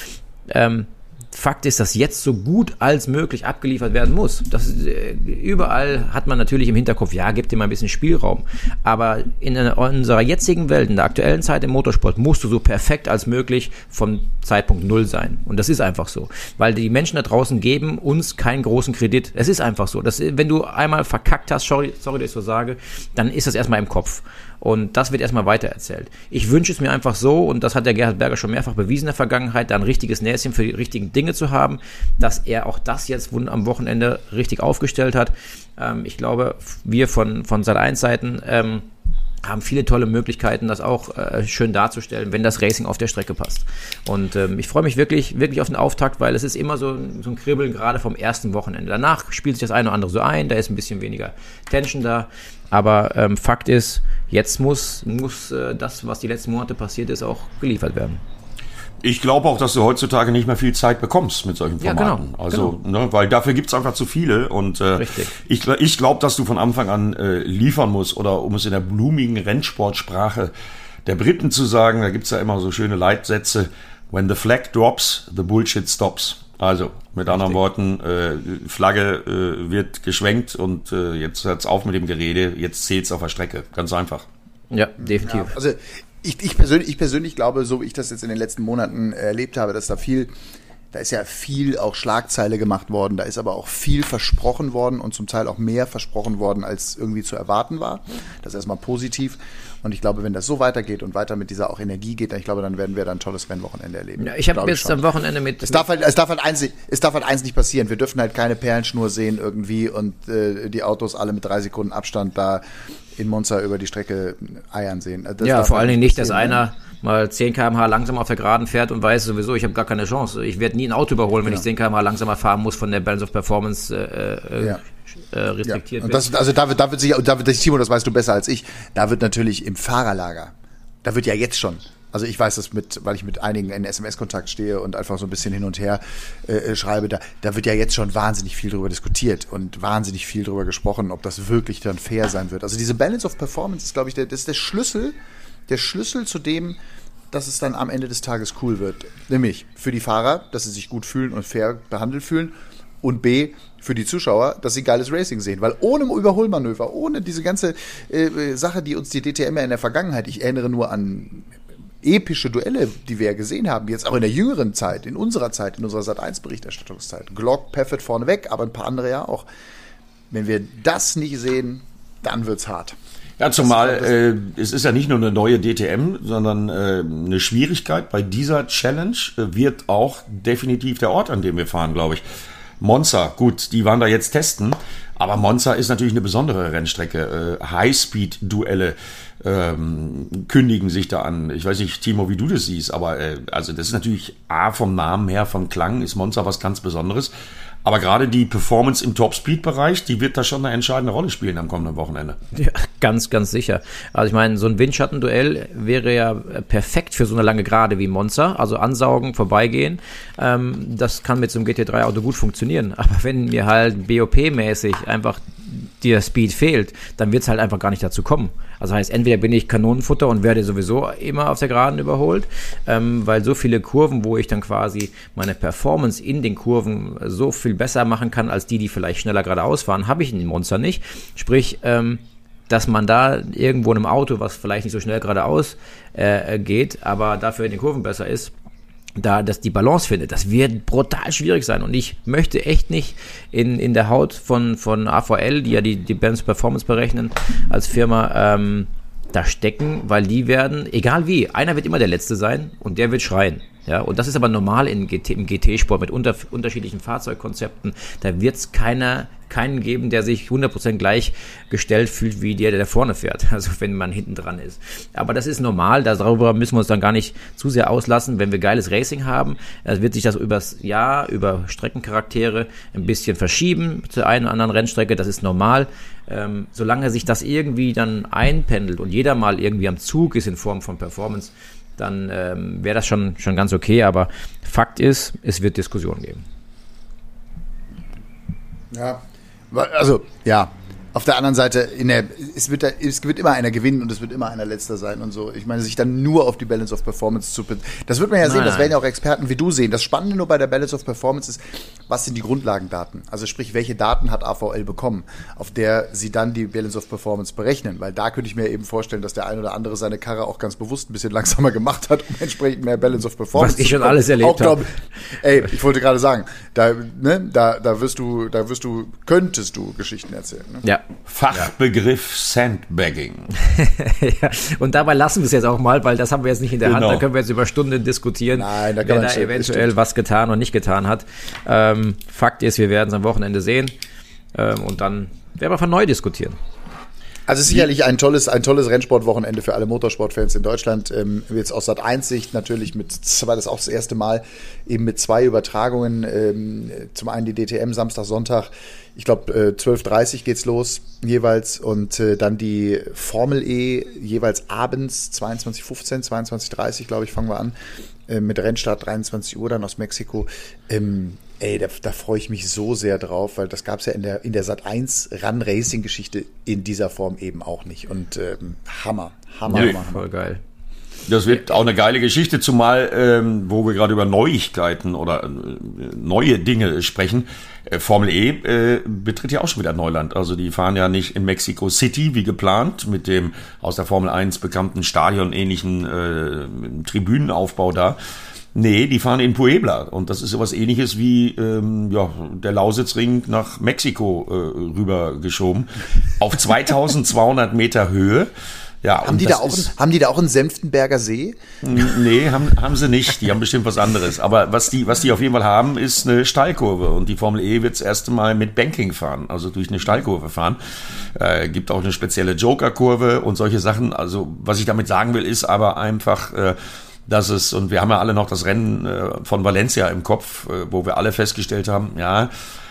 ähm, Fakt ist, dass jetzt so gut als möglich abgeliefert werden muss. Das, äh, überall hat man natürlich im Hinterkopf, ja, gibt dir mal ein bisschen Spielraum. Aber in, unserer jetzigen Welt, in der aktuellen Zeit im Motorsport, musst du so perfekt als möglich vom Zeitpunkt Null sein. Und das ist einfach so. Weil die Menschen da draußen geben uns keinen großen Kredit. Es ist einfach so. Das, wenn du einmal verkackt hast, sorry, sorry, dass ich so sage, dann ist das erstmal im Kopf. Und das wird erstmal weitererzählt. Ich wünsche es mir einfach so, und das hat der Gerhard Berger schon mehrfach bewiesen in der Vergangenheit, da ein richtiges Näschen für die richtigen Dinge zu haben, dass er auch das jetzt am Wochenende richtig aufgestellt hat. Ähm, ich glaube, wir von, von Sat1-Seiten ähm, haben viele tolle Möglichkeiten, das auch äh, schön darzustellen, wenn das Racing auf der Strecke passt. Und ähm, ich freue mich wirklich, wirklich auf den Auftakt, weil es ist immer so, so ein Kribbeln gerade vom ersten Wochenende. Danach spielt sich das eine oder andere so ein, da ist ein bisschen weniger Tension da. Aber ähm, Fakt ist, jetzt muss, muss äh, das, was die letzten Monate passiert ist, auch geliefert werden. Ich glaube auch, dass du heutzutage nicht mehr viel Zeit bekommst mit solchen Formaten. Ja, genau, also, genau. Ne, weil dafür gibt's einfach zu viele. Und äh, ich, ich glaube, dass du von Anfang an äh, liefern musst oder um es in der blumigen Rennsportsprache der Briten zu sagen, da gibt's ja immer so schöne Leitsätze, when the flag drops, the bullshit stops. Also mit Richtig. anderen Worten, äh, Flagge äh, wird geschwenkt und äh, jetzt hört's auf mit dem Gerede, jetzt zählt's auf der Strecke. Ganz einfach. Ja, definitiv. Ja, also ich, ich, persönlich, ich persönlich glaube, so wie ich das jetzt in den letzten Monaten erlebt habe, dass da viel, da ist ja viel auch Schlagzeile gemacht worden, da ist aber auch viel versprochen worden und zum Teil auch mehr versprochen worden, als irgendwie zu erwarten war. Das ist erstmal positiv. Und ich glaube, wenn das so weitergeht und weiter mit dieser auch Energie geht, dann, ich glaube, dann werden wir dann ein tolles Rennwochenende erleben. Ja, ich habe jetzt am Wochenende mit. Es darf, halt, es, darf halt eins, es darf halt eins nicht passieren. Wir dürfen halt keine Perlenschnur sehen irgendwie und äh, die Autos alle mit drei Sekunden Abstand da in Monza über die Strecke eiern sehen. Das ja, vor allen Dingen nicht, dass einer ne? mal 10 km/h langsam auf der Geraden fährt und weiß sowieso, ich habe gar keine Chance. Ich werde nie ein Auto überholen, wenn ja. ich 10 km/h langsamer fahren muss von der Balance of Performance äh, äh ja. äh, restriktiert ja. Und das, also da wird, da wird sich, da wird, Timo, das weißt du besser als ich, da wird natürlich im Fahrerlager, da wird ja jetzt schon also ich weiß das mit, weil ich mit einigen in SMS-Kontakt stehe und einfach so ein bisschen hin und her äh, äh, schreibe, da, da wird ja jetzt schon wahnsinnig viel drüber diskutiert und wahnsinnig viel drüber gesprochen, ob das wirklich dann fair sein wird. Also diese Balance of Performance ist, glaube ich, der, das ist der Schlüssel, der Schlüssel zu dem, dass es dann am Ende des Tages cool wird. Nämlich für die Fahrer, dass sie sich gut fühlen und fair behandelt fühlen und B, für die Zuschauer, dass sie geiles Racing sehen. Weil ohne Überholmanöver, ohne diese ganze äh, Sache, die uns die DTM in der Vergangenheit, ich erinnere nur an epische Duelle, die wir ja gesehen haben, jetzt auch in der jüngeren Zeit, in unserer Zeit, in unserer Sat1-Berichterstattungszeit. Glock, Paffett vorneweg, aber ein paar andere ja auch. Wenn wir das nicht sehen, dann wird's hart. Ja, zumal äh, es ist ja nicht nur eine neue DTM, sondern äh, eine Schwierigkeit bei dieser Challenge äh, wird auch definitiv der Ort, an dem wir fahren, glaube ich. Monza, gut, die waren da jetzt testen, aber Monza ist natürlich eine besondere Rennstrecke. Äh, Highspeed-Duelle ähm, kündigen sich da an. Ich weiß nicht, Timo, wie du das siehst, aber äh, also das ist natürlich A vom Namen her, vom Klang ist Monza was ganz Besonderes. Aber gerade die Performance im Top-Speed-Bereich, die wird da schon eine entscheidende Rolle spielen am kommenden Wochenende. Ja, ganz, ganz sicher. Also ich meine, so ein Windschattenduell wäre ja perfekt für so eine lange Gerade wie Monza. Also ansaugen, vorbeigehen. Ähm, das kann mit so einem GT3-Auto gut funktionieren. Aber wenn mir halt BOP-mäßig einfach der Speed fehlt, dann wird es halt einfach gar nicht dazu kommen. Also heißt, entweder bin ich Kanonenfutter und werde sowieso immer auf der Geraden überholt, ähm, weil so viele Kurven, wo ich dann quasi meine Performance in den Kurven so viel besser machen kann, als die, die vielleicht schneller geradeaus fahren, habe ich in den Monster nicht. Sprich, ähm, dass man da irgendwo in einem Auto, was vielleicht nicht so schnell geradeaus äh, geht, aber dafür in den Kurven besser ist, da dass die Balance findet. Das wird brutal schwierig sein. Und ich möchte echt nicht in, in der Haut von, von AVL, die ja die, die Bands Performance berechnen, als Firma ähm, da stecken, weil die werden, egal wie, einer wird immer der Letzte sein und der wird schreien. Ja, und das ist aber normal GT, im GT-Sport mit unter, unterschiedlichen Fahrzeugkonzepten. Da wird es keiner, keinen geben, der sich 100% gleichgestellt fühlt wie der, der vorne fährt. Also wenn man hinten dran ist. Aber das ist normal. Darüber müssen wir uns dann gar nicht zu sehr auslassen. Wenn wir geiles Racing haben, wird sich das übers Jahr, über Streckencharaktere ein bisschen verschieben zur einen oder anderen Rennstrecke. Das ist normal. Ähm, solange sich das irgendwie dann einpendelt und jeder mal irgendwie am Zug ist in Form von Performance, dann ähm, wäre das schon, schon ganz okay. Aber Fakt ist, es wird Diskussionen geben. Ja, also ja, auf der anderen Seite, in der, es, wird, es wird immer einer gewinnen und es wird immer einer letzter sein und so. Ich meine, sich dann nur auf die Balance of Performance zu. Das wird man ja nein, sehen, das werden ja auch Experten wie du sehen. Das Spannende nur bei der Balance of Performance ist, was sind die Grundlagendaten? Also sprich, welche Daten hat AVL bekommen, auf der sie dann die Balance of Performance berechnen? Weil da könnte ich mir eben vorstellen, dass der ein oder andere seine Karre auch ganz bewusst ein bisschen langsamer gemacht hat, um entsprechend mehr Balance of Performance was ich schon alles erlebt habe. Ey, ich wollte gerade sagen, da, ne, da, da wirst du, da wirst du, könntest du Geschichten erzählen. Ne? Ja, Fachbegriff Sandbagging. ja, und dabei lassen wir es jetzt auch mal, weil das haben wir jetzt nicht in der genau. Hand. Da können wir jetzt über Stunden diskutieren, Nein, da wer da eventuell was getan und nicht getan hat. Ähm, Fakt ist, wir werden es am Wochenende sehen ähm, und dann werden wir einfach neu diskutieren. Also sicherlich ein tolles, ein tolles Rennsportwochenende für alle Motorsportfans in Deutschland. Ähm, jetzt aus Sat 1 Sicht natürlich mit, war das auch das erste Mal eben mit zwei Übertragungen. Ähm, zum einen die DTM Samstag, Sonntag. Ich glaube, äh, 12.30 geht's los jeweils und äh, dann die Formel E jeweils abends 22.15, 22.30 glaube ich, fangen wir an. Äh, mit Rennstart 23 Uhr dann aus Mexiko. Ähm, Ey, da, da freue ich mich so sehr drauf, weil das gab es ja in der, in der Sat 1 Run Racing Geschichte in dieser Form eben auch nicht. Und ähm, Hammer, Hammer, nee, Hammer, Voll geil. Das wird auch eine geile Geschichte, zumal, ähm, wo wir gerade über Neuigkeiten oder äh, neue Dinge sprechen. Äh, Formel E äh, betritt ja auch schon wieder Neuland. Also die fahren ja nicht in Mexico City wie geplant mit dem aus der Formel 1 bekannten Stadion-ähnlichen äh, Tribünenaufbau da, Nee, die fahren in Puebla und das ist sowas ähnliches wie ähm, ja, der Lausitzring nach Mexiko äh, rübergeschoben. Auf 2200 Meter Höhe. Ja, haben, die da auch, haben die da auch einen Senftenberger See? Nee, haben, haben sie nicht. Die haben bestimmt was anderes. Aber was die, was die auf jeden Fall haben, ist eine Steilkurve. Und die Formel E wird das erste Mal mit Banking fahren, also durch eine Steilkurve fahren. Äh, gibt auch eine spezielle Joker-Kurve und solche Sachen. Also was ich damit sagen will, ist aber einfach... Äh, dass es, und wir haben ja alle noch das Rennen äh, von Valencia im Kopf, äh, wo wir alle festgestellt haben, ja,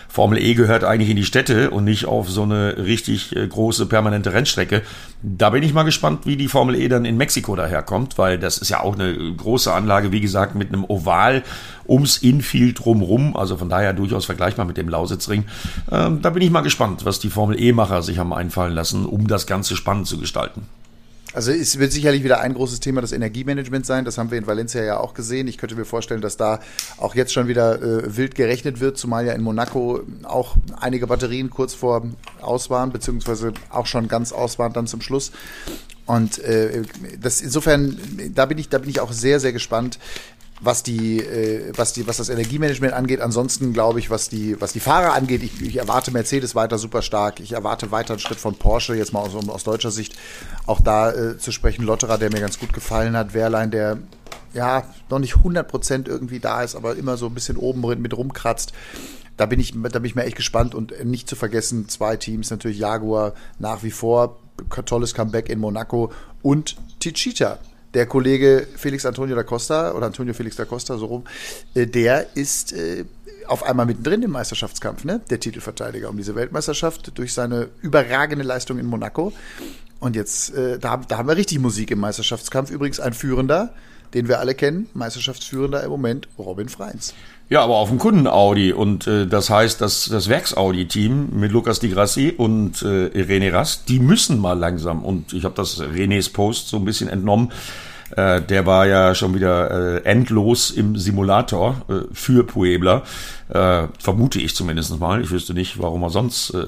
Formel E gehört eigentlich in die Städte und nicht auf so eine richtig äh, große permanente Rennstrecke. Da bin ich mal gespannt, wie die Formel E dann in Mexiko daherkommt, weil das ist ja auch eine große Anlage, wie gesagt, mit einem Oval ums Infield drumrum, also von daher durchaus vergleichbar mit dem Lausitzring. Ähm, da bin ich mal gespannt, was die Formel E-Macher sich haben einfallen lassen, um das Ganze spannend zu gestalten. Also es wird sicherlich wieder ein großes Thema das Energiemanagement sein. Das haben wir in Valencia ja auch gesehen. Ich könnte mir vorstellen, dass da auch jetzt schon wieder äh, wild gerechnet wird, zumal ja in Monaco auch einige Batterien kurz vor aus waren, beziehungsweise auch schon ganz aus waren dann zum Schluss. Und äh, das insofern, da bin ich, da bin ich auch sehr, sehr gespannt, was die, äh, was die, was das Energiemanagement angeht. Ansonsten glaube ich, was die, was die Fahrer angeht, ich, ich erwarte Mercedes weiter super stark. Ich erwarte weiter einen Schritt von Porsche, jetzt mal aus, aus deutscher Sicht. Auch da äh, zu sprechen, Lotterer, der mir ganz gut gefallen hat, Wehrlein, der ja noch nicht 100% irgendwie da ist, aber immer so ein bisschen oben mit rumkratzt. Da bin ich, da bin ich mir echt gespannt und nicht zu vergessen, zwei Teams, natürlich Jaguar nach wie vor, tolles Comeback in Monaco und Tichita der Kollege Felix Antonio da Costa oder Antonio Felix da Costa, so rum, äh, der ist äh, auf einmal mittendrin im Meisterschaftskampf, ne? der Titelverteidiger um diese Weltmeisterschaft durch seine überragende Leistung in Monaco. Und jetzt, äh, da, da haben wir richtig Musik im Meisterschaftskampf. Übrigens ein Führender, den wir alle kennen, Meisterschaftsführender im Moment, Robin Freins. Ja, aber auf dem Kunden-Audi. Und äh, das heißt, dass das Werks-Audi-Team mit Lukas Di Grassi und äh, René Rast, die müssen mal langsam. Und ich habe das Renés Post so ein bisschen entnommen, äh, der war ja schon wieder äh, endlos im Simulator äh, für Puebla. Äh, vermute ich zumindest mal. Ich wüsste nicht, warum er sonst äh,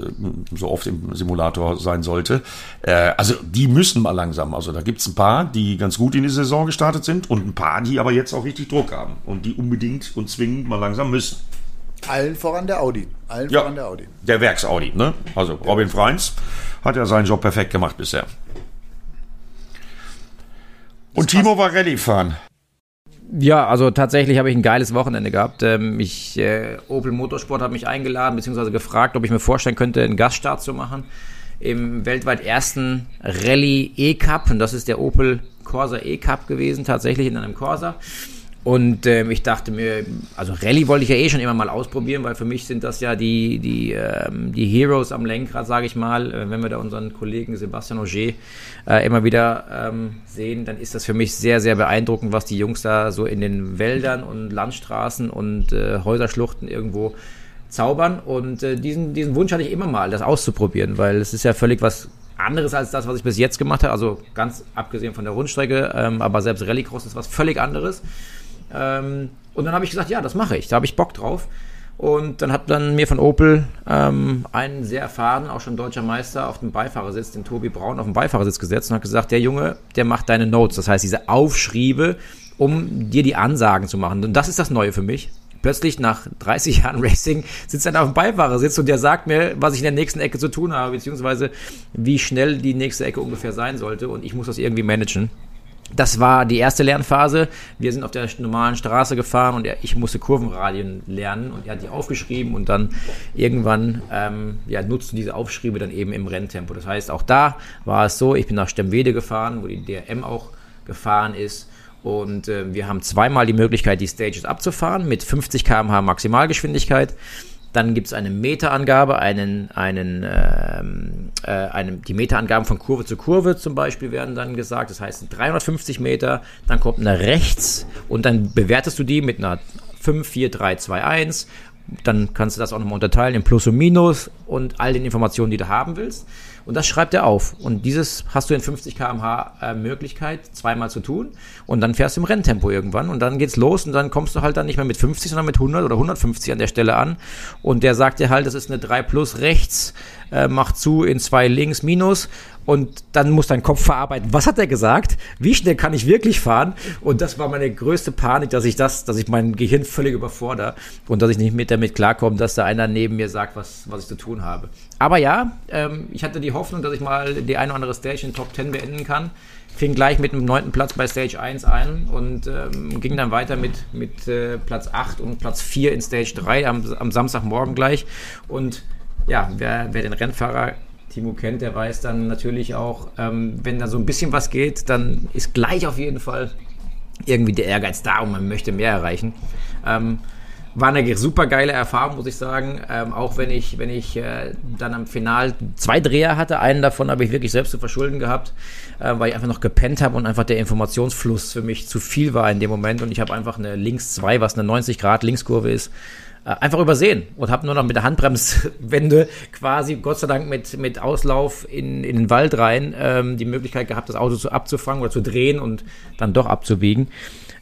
so oft im Simulator sein sollte. Äh, also die müssen mal langsam. Also da gibt's ein paar, die ganz gut in die Saison gestartet sind und ein paar, die aber jetzt auch richtig Druck haben und die unbedingt und zwingend mal langsam müssen. Allen voran der Audi. Allen ja, voran der Audi. Der Werks-Audi, ne? Also Robin Freins hat ja seinen Job perfekt gemacht bisher. Und Timo war Rallye fahren. Ja, also tatsächlich habe ich ein geiles Wochenende gehabt. Ähm, ich, äh, Opel Motorsport hat mich eingeladen, beziehungsweise gefragt, ob ich mir vorstellen könnte, einen Gaststart zu machen im weltweit ersten Rallye E-Cup. Und das ist der Opel Corsa E-Cup gewesen, tatsächlich in einem Corsa. Und ähm, ich dachte mir, also Rallye wollte ich ja eh schon immer mal ausprobieren, weil für mich sind das ja die, die, ähm, die Heroes am Lenkrad, sage ich mal. Äh, wenn wir da unseren Kollegen Sebastian Auger äh, immer wieder ähm, sehen, dann ist das für mich sehr, sehr beeindruckend, was die Jungs da so in den Wäldern und Landstraßen und äh, Häuserschluchten irgendwo zaubern. Und äh, diesen, diesen Wunsch hatte ich immer mal, das auszuprobieren, weil es ist ja völlig was anderes als das, was ich bis jetzt gemacht habe. Also ganz abgesehen von der Rundstrecke, ähm, aber selbst Rallycross ist was völlig anderes. Ähm, und dann habe ich gesagt, ja, das mache ich, da habe ich Bock drauf. Und dann hat dann mir von Opel ähm, einen sehr erfahrenen, auch schon deutscher Meister, auf dem Beifahrersitz, den Tobi Braun, auf dem Beifahrersitz gesetzt und hat gesagt, der Junge, der macht deine Notes, das heißt diese Aufschriebe, um dir die Ansagen zu machen. Und das ist das Neue für mich. Plötzlich nach 30 Jahren Racing sitzt er auf dem Beifahrersitz und der sagt mir, was ich in der nächsten Ecke zu tun habe, beziehungsweise wie schnell die nächste Ecke ungefähr sein sollte und ich muss das irgendwie managen. Das war die erste Lernphase. Wir sind auf der normalen Straße gefahren und ich musste Kurvenradien lernen und er hat die aufgeschrieben und dann irgendwann ähm, ja, nutzten diese Aufschriebe dann eben im Renntempo. Das heißt, auch da war es so, ich bin nach Stemwede gefahren, wo die DRM auch gefahren ist. Und äh, wir haben zweimal die Möglichkeit, die Stages abzufahren mit 50 km/h Maximalgeschwindigkeit. Dann gibt es eine Meterangabe, einen, einen, ähm, äh, einen, die Meterangaben von Kurve zu Kurve zum Beispiel werden dann gesagt. Das heißt 350 Meter, dann kommt eine rechts und dann bewertest du die mit einer 5, 4, 3, 2, 1. Dann kannst du das auch nochmal unterteilen in Plus und Minus und all den Informationen, die du haben willst. Und das schreibt er auf. Und dieses hast du in 50 km/h äh, Möglichkeit, zweimal zu tun. Und dann fährst du im Renntempo irgendwann. Und dann geht's los. Und dann kommst du halt dann nicht mehr mit 50, sondern mit 100 oder 150 an der Stelle an. Und der sagt dir halt, das ist eine 3 plus rechts, äh, macht zu in 2 links minus und dann muss dein Kopf verarbeiten, was hat er gesagt, wie schnell kann ich wirklich fahren und das war meine größte Panik, dass ich das, dass ich mein Gehirn völlig überfordere und dass ich nicht mit damit klarkomme, dass da einer neben mir sagt, was, was ich zu tun habe. Aber ja, ähm, ich hatte die Hoffnung, dass ich mal die eine oder andere Stage in Top 10 beenden kann. Fing gleich mit dem neunten Platz bei Stage 1 ein und ähm, ging dann weiter mit, mit äh, Platz 8 und Platz 4 in Stage 3 am, am Samstagmorgen gleich. Und ja, wer, wer den Rennfahrer Timo kennt, der weiß dann natürlich auch, ähm, wenn da so ein bisschen was geht, dann ist gleich auf jeden Fall irgendwie der Ehrgeiz da und man möchte mehr erreichen. Ähm, war eine super geile Erfahrung, muss ich sagen. Ähm, auch wenn ich, wenn ich äh, dann am Final zwei Dreher hatte, einen davon habe ich wirklich selbst zu verschulden gehabt, äh, weil ich einfach noch gepennt habe und einfach der Informationsfluss für mich zu viel war in dem Moment und ich habe einfach eine Links 2, was eine 90 Grad Linkskurve ist, einfach übersehen und habe nur noch mit der Handbremswende quasi, Gott sei Dank mit, mit Auslauf in, in den Wald rein, ähm, die Möglichkeit gehabt, das Auto zu, abzufangen oder zu drehen und dann doch abzubiegen.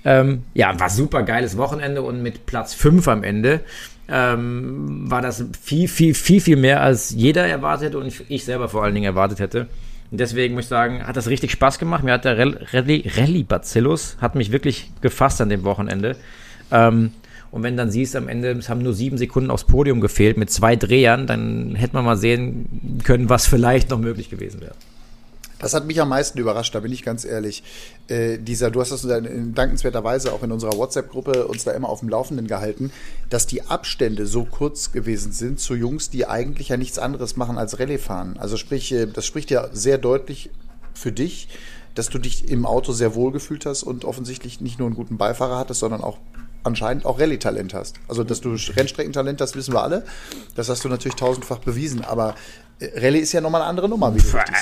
Ähm, ja, war super geiles Wochenende und mit Platz 5 am Ende ähm, war das viel, viel, viel, viel mehr, als jeder erwartet und ich selber vor allen Dingen erwartet hätte. Und deswegen muss ich sagen, hat das richtig Spaß gemacht. Mir hat der Rallye, Rallye Bacillus hat mich wirklich gefasst an dem Wochenende. Ähm, und wenn dann siehst, am Ende, es haben nur sieben Sekunden aufs Podium gefehlt mit zwei Drehern, dann hätte man mal sehen können, was vielleicht noch möglich gewesen wäre. Das hat mich am meisten überrascht, da bin ich ganz ehrlich. Äh, dieser, du hast das in dankenswerterweise auch in unserer WhatsApp-Gruppe uns da immer auf dem Laufenden gehalten, dass die Abstände so kurz gewesen sind zu Jungs, die eigentlich ja nichts anderes machen als Rallye fahren. Also sprich, äh, das spricht ja sehr deutlich für dich, dass du dich im Auto sehr wohl gefühlt hast und offensichtlich nicht nur einen guten Beifahrer hattest, sondern auch anscheinend auch Rallye-Talent hast. Also, dass du Rennstreckentalent hast, wissen wir alle. Das hast du natürlich tausendfach bewiesen. Aber Rallye ist ja nochmal eine andere Nummer, wie du sagst.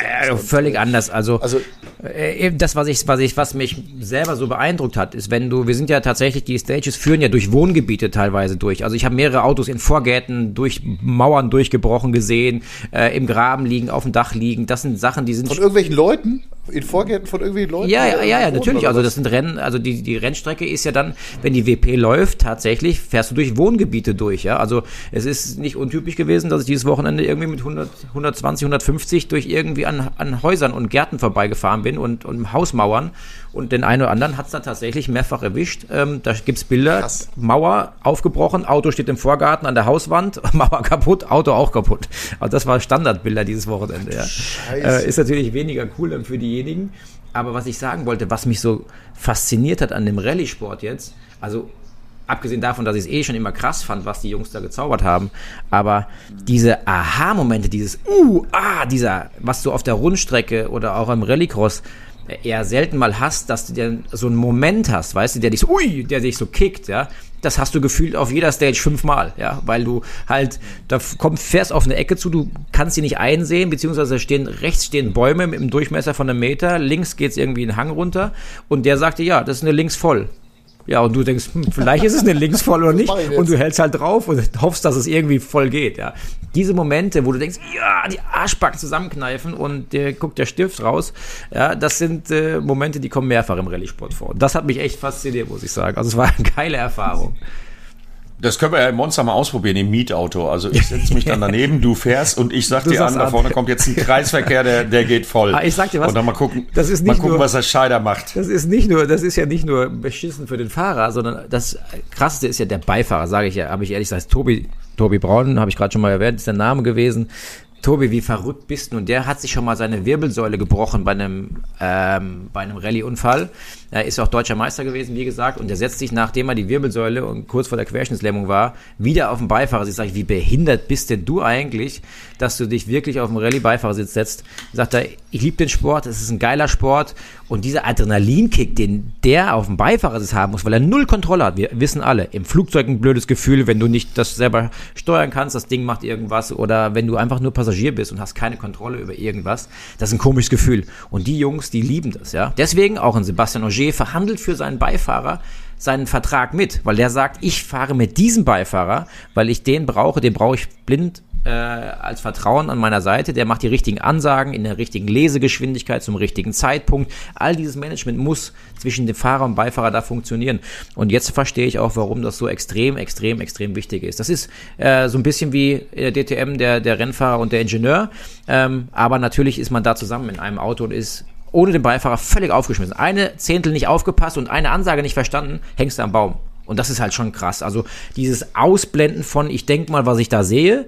Völlig anders. Also, also äh, das, was ich, was ich, was mich selber so beeindruckt hat, ist, wenn du, wir sind ja tatsächlich, die Stages führen ja durch Wohngebiete teilweise durch. Also ich habe mehrere Autos in Vorgärten durch Mauern durchgebrochen gesehen, äh, im Graben liegen, auf dem Dach liegen. Das sind Sachen, die sind. Von irgendwelchen Leuten? In Vorgärten von irgendwelchen Leuten? Ja, ja, ja, ja natürlich. Also das sind Rennen, also die, die Rennstrecke ist ja dann, wenn die WP läuft, tatsächlich fährst du durch Wohngebiete durch, ja. Also es ist nicht untypisch gewesen, dass ich dieses Wochenende irgendwie mit 100 120, 150 durch irgendwie an, an Häusern und Gärten vorbeigefahren bin und, und Hausmauern. Und den einen oder anderen hat es da tatsächlich mehrfach erwischt. Ähm, da gibt es Bilder, Krass. Mauer aufgebrochen, Auto steht im Vorgarten an der Hauswand, Mauer kaputt, Auto auch kaputt. Also das war Standardbilder dieses Wochenende. Ja. Äh, ist natürlich weniger cool dann für diejenigen. Aber was ich sagen wollte, was mich so fasziniert hat an dem Rallye-Sport jetzt, also abgesehen davon, dass ich es eh schon immer krass fand, was die Jungs da gezaubert haben, aber diese Aha-Momente, dieses Uh, ah, dieser, was du auf der Rundstrecke oder auch im Rallycross eher selten mal hast, dass du so einen Moment hast, weißt du, der dich so, ui, der dich so kickt, ja, das hast du gefühlt auf jeder Stage fünfmal, ja, weil du halt, da kommst, fährst auf eine Ecke zu, du kannst sie nicht einsehen, beziehungsweise stehen, rechts stehen Bäume einem Durchmesser von einem Meter, links geht's irgendwie einen Hang runter und der sagte, ja, das ist eine links voll. Ja, und du denkst, hm, vielleicht ist es eine links voll oder nicht. Und du hältst halt drauf und hoffst, dass es irgendwie voll geht. Ja. Diese Momente, wo du denkst, ja, die Arschbacken zusammenkneifen und der guckt der Stift raus, ja, das sind äh, Momente, die kommen mehrfach im Rallye-Sport vor. Das hat mich echt fasziniert, muss ich sagen. Also es war eine geile Erfahrung. Das können wir ja im Monster mal ausprobieren, im Mietauto. Also ich setze mich dann daneben, du fährst und ich sag du dir an, da vorne kommt jetzt ein Kreisverkehr, der, der geht voll. Ah, ich sag dir was. Und dann mal gucken, das ist nicht mal gucken nur, was der Scheider macht. Das ist nicht nur, das ist ja nicht nur beschissen für den Fahrer, sondern das krasseste ist ja der Beifahrer, sage ich ja, habe ich ehrlich gesagt, Tobi, Tobi Braun, habe ich gerade schon mal erwähnt, ist der Name gewesen. Tobi, wie verrückt bist du? Und der hat sich schon mal seine Wirbelsäule gebrochen bei einem, ähm, bei einem Rallye-Unfall. Er ist auch deutscher Meister gewesen, wie gesagt, und er setzt sich, nachdem er die Wirbelsäule und kurz vor der Querschnittslähmung war, wieder auf den Beifahrersitz. Ich sage, wie behindert bist denn du eigentlich, dass du dich wirklich auf den Rallye-Beifahrersitz setzt? Sagt er, ich liebe den Sport, es ist ein geiler Sport und dieser Adrenalinkick, den der auf dem Beifahrersitz haben muss, weil er null Kontrolle hat, wir wissen alle, im Flugzeug ein blödes Gefühl, wenn du nicht das selber steuern kannst, das Ding macht irgendwas oder wenn du einfach nur Passagier bist und hast keine Kontrolle über irgendwas, das ist ein komisches Gefühl. Und die Jungs, die lieben das, ja. Deswegen auch ein Sebastian Roger verhandelt für seinen Beifahrer seinen Vertrag mit, weil der sagt, ich fahre mit diesem Beifahrer, weil ich den brauche, den brauche ich blind äh, als Vertrauen an meiner Seite. Der macht die richtigen Ansagen in der richtigen Lesegeschwindigkeit zum richtigen Zeitpunkt. All dieses Management muss zwischen dem Fahrer und Beifahrer da funktionieren. Und jetzt verstehe ich auch, warum das so extrem, extrem, extrem wichtig ist. Das ist äh, so ein bisschen wie in der DTM der, der Rennfahrer und der Ingenieur. Ähm, aber natürlich ist man da zusammen in einem Auto und ist ohne den Beifahrer völlig aufgeschmissen. Eine Zehntel nicht aufgepasst und eine Ansage nicht verstanden, hängst du am Baum. Und das ist halt schon krass. Also dieses Ausblenden von, ich denk mal, was ich da sehe,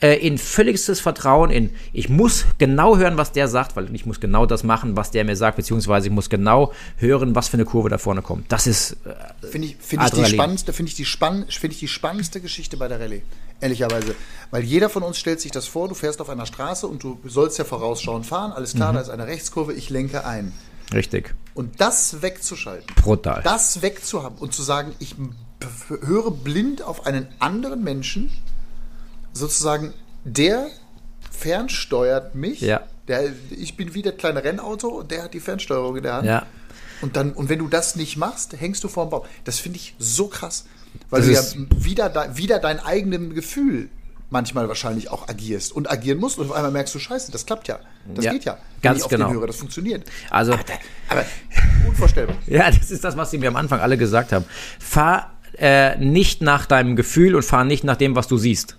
äh, in völligstes Vertrauen in, ich muss genau hören, was der sagt, weil ich muss genau das machen, was der mir sagt, beziehungsweise ich muss genau hören, was für eine Kurve da vorne kommt. Das ist äh, finde ich, find ich die spannendste, finde ich die spann, finde ich die spannendste Geschichte bei der Rallye, ehrlicherweise, weil jeder von uns stellt sich das vor, du fährst auf einer Straße und du sollst ja vorausschauend fahren, alles klar, mhm. da ist eine Rechtskurve, ich lenke ein. Richtig. Und das wegzuschalten. Brutal. Das wegzuhaben und zu sagen, ich höre blind auf einen anderen Menschen, sozusagen, der fernsteuert mich. Ja. Der, ich bin wie das kleine Rennauto und der hat die Fernsteuerung in der Hand. Ja. Und dann, und wenn du das nicht machst, hängst du vorm Baum. Das finde ich so krass. Weil Das du ja wieder, de, wieder dein eigenem Gefühl manchmal wahrscheinlich auch agierst und agieren musst und auf einmal merkst du, scheiße, das klappt ja. Das Ja, geht ja. Ganz ich auf genau. den höre, das funktioniert. Also, Aber unvorstellbar. Ja, das ist das, was sie mir am Anfang alle gesagt haben. Fahr äh, nicht nach deinem Gefühl und fahr nicht nach dem, was du siehst.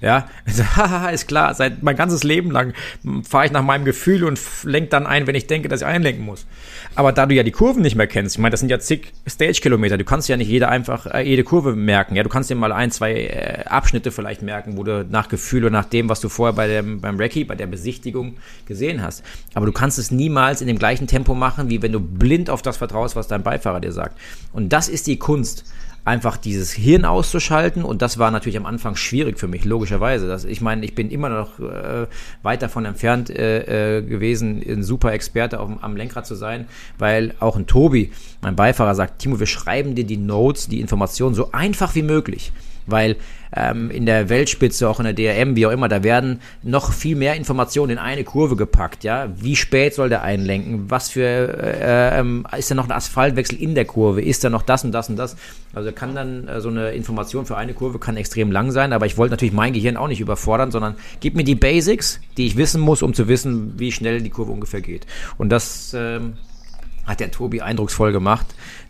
Ja, haha, ist klar. Seit mein ganzes Leben lang fahre ich nach meinem Gefühl und lenke dann ein, wenn ich denke, dass ich einlenken muss. Aber da du ja die Kurven nicht mehr kennst, ich meine, das sind ja zig Stage-Kilometer, du kannst ja nicht jede einfach äh, jede Kurve merken. Ja, du kannst dir mal ein, zwei äh, Abschnitte vielleicht merken, wo du nach Gefühl oder nach dem, was du vorher bei dem beim Recce, bei der Besichtigung gesehen hast. Aber du kannst es niemals in dem gleichen Tempo machen, wie wenn du blind auf das vertraust, was dein Beifahrer dir sagt. Und das ist die Kunst einfach dieses Hirn auszuschalten und das war natürlich am Anfang schwierig für mich, logischerweise. Das, ich meine, ich bin immer noch äh, weit davon entfernt äh, äh, gewesen, ein super Experte auf, am Lenkrad zu sein, weil auch ein Tobi, mein Beifahrer, sagt, Timo, wir schreiben dir die Notes, die Informationen so einfach wie möglich. Weil ähm, in der Weltspitze, auch in der DRM, wie auch immer, da werden noch viel mehr Informationen in eine Kurve gepackt. Ja, wie spät soll der einlenken? Was für äh, ähm, ist da noch ein Asphaltwechsel in der Kurve? Ist da noch das und das und das? Also kann dann äh, so eine Information für eine Kurve kann extrem lang sein. Aber ich wollte natürlich mein Gehirn auch nicht überfordern, sondern gib mir die Basics, die ich wissen muss, um zu wissen, wie schnell die Kurve ungefähr geht. Und das ähm, hat der Tobi eindrucksvoll gemacht.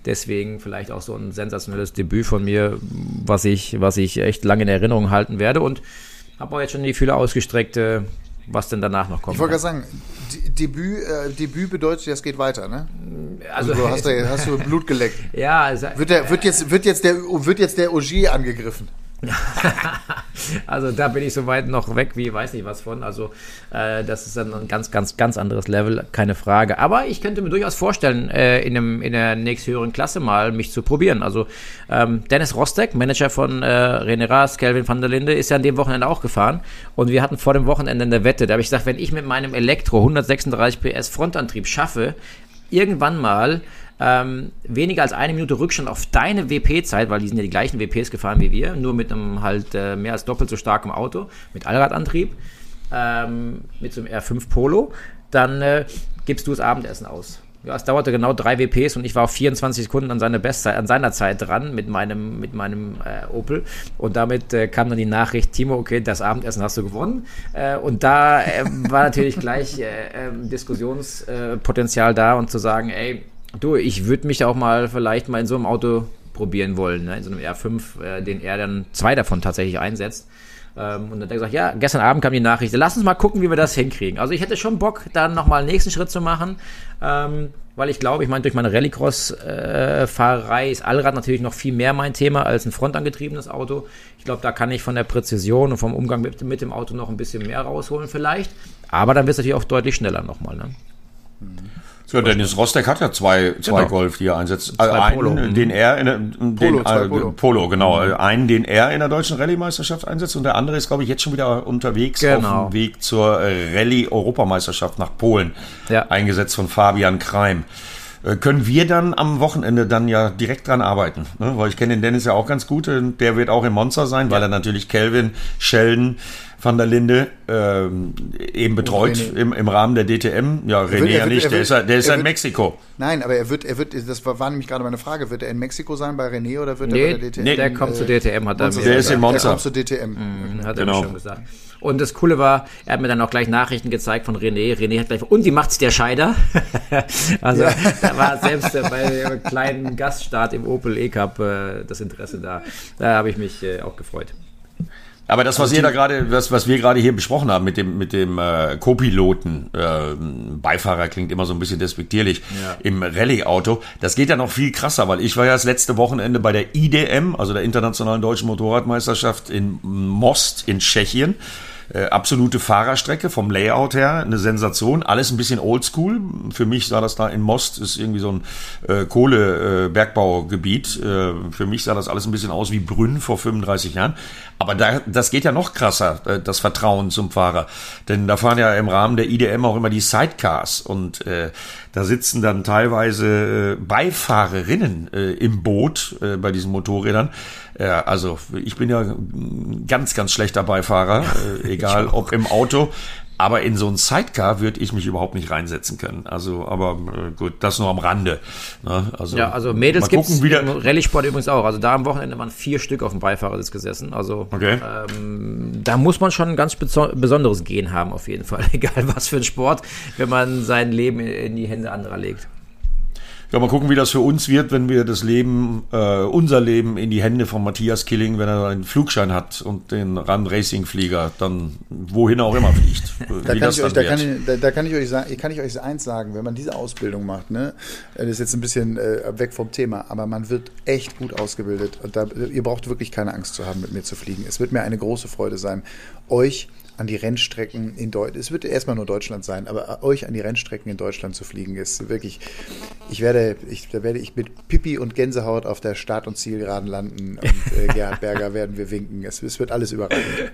Deswegen vielleicht auch so ein sensationelles Debüt von mir, was ich, was ich echt lange in Erinnerung halten werde. Und habe auch jetzt schon die Fühler ausgestreckt, äh, was denn danach noch kommt. Ich wollte gerade sagen, D- Debüt, äh, Debüt bedeutet, es geht weiter, ne? also, Du hast, da, hast du Blut geleckt. ja, also, Wird, der, wird, jetzt, wird, jetzt der, wird jetzt der Ogier angegriffen? also da bin ich soweit noch weg, wie weiß nicht was von. Also äh, das ist dann ein ganz, ganz, ganz anderes Level, keine Frage. Aber ich könnte mir durchaus vorstellen, äh, in, einem, in der nächsthöheren Klasse mal mich zu probieren. Also ähm, Dennis Rostek, Manager von äh, René Rast, Kelvin van der Linde, ist ja an dem Wochenende auch gefahren. Und wir hatten vor dem Wochenende eine Wette. Da habe ich gesagt, wenn ich mit meinem Elektro 136 PS Frontantrieb schaffe, irgendwann mal ähm, weniger als eine Minute Rückstand auf deine WP-Zeit, weil die sind ja die gleichen WPs gefahren wie wir, nur mit einem halt äh, mehr als doppelt so starkem Auto, mit Allradantrieb, ähm, mit so einem R5 Polo, dann äh, gibst du das Abendessen aus. Ja, es dauerte genau drei WPs und ich war auf 24 Sekunden an, seine Bestzeit, an seiner Zeit dran mit meinem, mit meinem äh, Opel. Und damit äh, kam dann die Nachricht, Timo, okay, das Abendessen hast du gewonnen. Äh, und da äh, war natürlich gleich äh, ähm, Diskussionspotenzial da und zu sagen, ey, du, ich würde mich auch mal vielleicht mal in so einem Auto probieren wollen, ne? in so einem R5, äh, den er dann zwei davon tatsächlich einsetzt. Ähm, und dann hat er gesagt, ja, gestern Abend kam die Nachricht, lass uns mal gucken, wie wir das hinkriegen. Also ich hätte schon Bock, dann nochmal einen nächsten Schritt zu machen, ähm, weil ich glaube, ich meine, durch meine Rallycross-Fahrerei ist Allrad natürlich noch viel mehr mein Thema als ein frontangetriebenes Auto. Ich glaube, da kann ich von der Präzision und vom Umgang mit, mit dem Auto noch ein bisschen mehr rausholen vielleicht. Aber dann wird es natürlich auch deutlich schneller nochmal. Ne? So, Dennis Rostek hat ja zwei, zwei Genau. Golf, die er einsetzt. Zwei Also einen, Polo. Mhm. den er in der, den, Polo, äh, Polo. Polo, genau. Einen, den er in der deutschen Rallye-Meisterschaft einsetzt und der andere ist, glaube ich, jetzt schon wieder unterwegs Genau. auf dem Weg zur äh, Rallye-Europameisterschaft nach Polen. Ja. Eingesetzt von Fabian Kreim. Äh, Können wir dann am Wochenende dann ja direkt dran arbeiten? Ne? Weil ich kenne den Dennis ja auch ganz gut. äh, Der wird auch in Monza sein, weil er natürlich Kelvin, Sheldon, Van der Linde ähm, eben betreut im, im Rahmen der DTM. Ja, René er ja wird- nicht, er der ist, ja- der ist er ja in Mexiko. Nein, aber er wird, er wird, das war, nämlich gerade meine Frage, wird er in Mexiko sein bei René oder wird er Nee, bei der DTM? nee, der kommt zur DTM, hat er mir Der ist in Monza. Der kommt zur DTM. Mhm, Hat er Genau. mir schon gesagt. Und das Coole war, er hat mir dann auch gleich Nachrichten gezeigt von René. René hat gleich, und wie macht's der Scheider? also da war selbst äh, bei einem kleinen Gaststart im Opel E-Cup äh, das Interesse da. Da habe ich mich äh, auch gefreut. Aber das, was ihr da gerade, was, was wir gerade hier besprochen haben mit dem, mit dem äh, Co-Piloten, äh, Beifahrer klingt immer so ein bisschen despektierlich, Ja. im Rallye-Auto, das geht ja noch viel krasser, weil ich war ja das letzte Wochenende bei der IDM, also der Internationalen Deutschen Motorradmeisterschaft in Most in Tschechien. Äh, absolute Fahrerstrecke vom Layout her, eine Sensation, alles ein bisschen oldschool. Für mich sah das da in Most, ist irgendwie so ein äh, Kohlebergbaugebiet. Äh, für mich sah das alles ein bisschen aus wie Brünn vor 35 Jahren. Aber da, das geht ja noch krasser, äh, das Vertrauen zum Fahrer. Denn da fahren ja im Rahmen der IDM auch immer die Sidecars und äh, da sitzen dann teilweise äh, Beifahrerinnen äh, im Boot äh, bei diesen Motorrädern. Ja, also ich bin ja ein ganz, ganz schlechter Beifahrer, äh, egal ob im Auto. Aber in so ein Sidecar würde ich mich überhaupt nicht reinsetzen können. Also, aber äh, gut, das nur am Rande. Ne? Also, ja, also Mädels gibt es im Rallye-Sport übrigens auch. Also da am Wochenende waren vier Stück auf dem Beifahrersitz gesessen. Also okay. ähm, da muss man schon ein ganz besonderes Gen haben, auf jeden Fall. Egal was für ein Sport, wenn man sein Leben in die Hände anderer legt. Ja, mal gucken, wie das für uns wird, wenn wir das Leben, äh, unser Leben in die Hände von Matthias Killing, wenn er einen Flugschein hat und den Run Racing Flieger dann wohin auch immer fliegt. da, kann ich euch, da, kann ich, da, da, kann ich euch sagen, kann ich euch eins sagen, wenn man diese Ausbildung macht, ne, das ist jetzt ein bisschen äh, weg vom Thema, aber man wird echt gut ausgebildet und da, ihr braucht wirklich keine Angst zu haben, mit mir zu fliegen. Es wird mir eine große Freude sein, euch an die Rennstrecken in Deutschland, es wird erstmal nur Deutschland sein, aber euch an die Rennstrecken in Deutschland zu fliegen, ist wirklich, ich werde, ich, da werde ich mit Pipi und Gänsehaut auf der Start- und Zielgeraden landen und äh, Gerhard Berger werden wir winken. Es, es wird alles überraschend.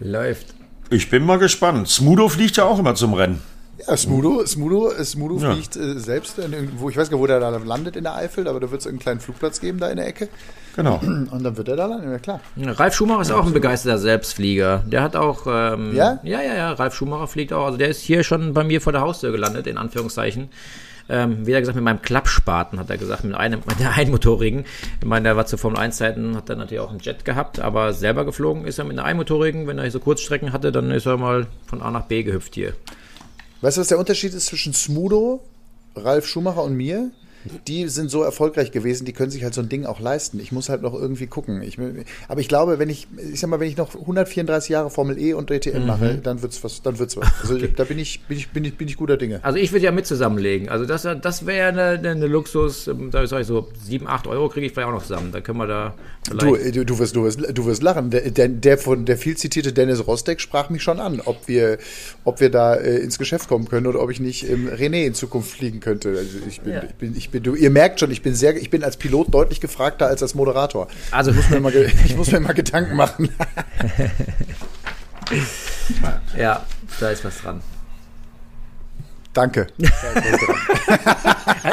Läuft. Ich bin mal gespannt. Smudo fliegt ja auch immer zum Rennen. Ja, Smudo, Smudo, Smudo ja. fliegt äh, selbst, in, wo ich weiß gar nicht, wo der da landet in der Eifel, aber da wird es einen kleinen Flugplatz geben da in der Ecke. Genau. Und dann wird er da landen, ja klar. Ralf Schumacher ist ja, auch ein begeisterter Selbstflieger. Der hat auch, ähm, ja? Ja, ja, ja, Ralf Schumacher fliegt auch. Also der ist hier schon bei mir vor der Haustür gelandet, in Anführungszeichen. Ähm, wie er gesagt, mit meinem Klappspaten, hat er gesagt, mit einem, mit der einmotorigen. Ich meine, der war zu Formel 1 Zeiten, hat er natürlich auch einen Jet gehabt, aber selber geflogen ist er mit einer einmotorigen. Wenn er so Kurzstrecken hatte, dann ist er mal von A nach B gehüpft hier. Weißt du, was der Unterschied ist zwischen Smudo, Ralf Schumacher und mir? Die sind so erfolgreich gewesen, die können sich halt so ein Ding auch leisten. Ich muss halt noch irgendwie gucken. Ich, aber ich glaube, wenn ich, ich sag mal, wenn ich noch 134 Jahre Formel E und DTM mhm. mache, dann wird's was, dann wird's was. Also okay. da bin ich, bin ich, bin ich, bin ich guter Dinge. Also ich würde ja mit zusammenlegen. Also das, das wäre eine, eine Luxus, ähm, da sage ich so, 7, 8 Euro kriege ich vielleicht auch noch zusammen. Da können wir da du, du, du, wirst, du, wirst, du wirst lachen. Der, der, der von der viel zitierte Dennis Rostek sprach mich schon an, ob wir, ob wir da äh, ins Geschäft kommen können oder ob ich nicht im René in Zukunft fliegen könnte. Also ich bin, ja. ich bin, ich bin, du, ihr merkt schon, ich bin sehr, ich bin als Pilot deutlich gefragter als als Moderator. Also ich muss mir mal, ich muss mir mal Gedanken machen. ja, da ist was dran. Danke.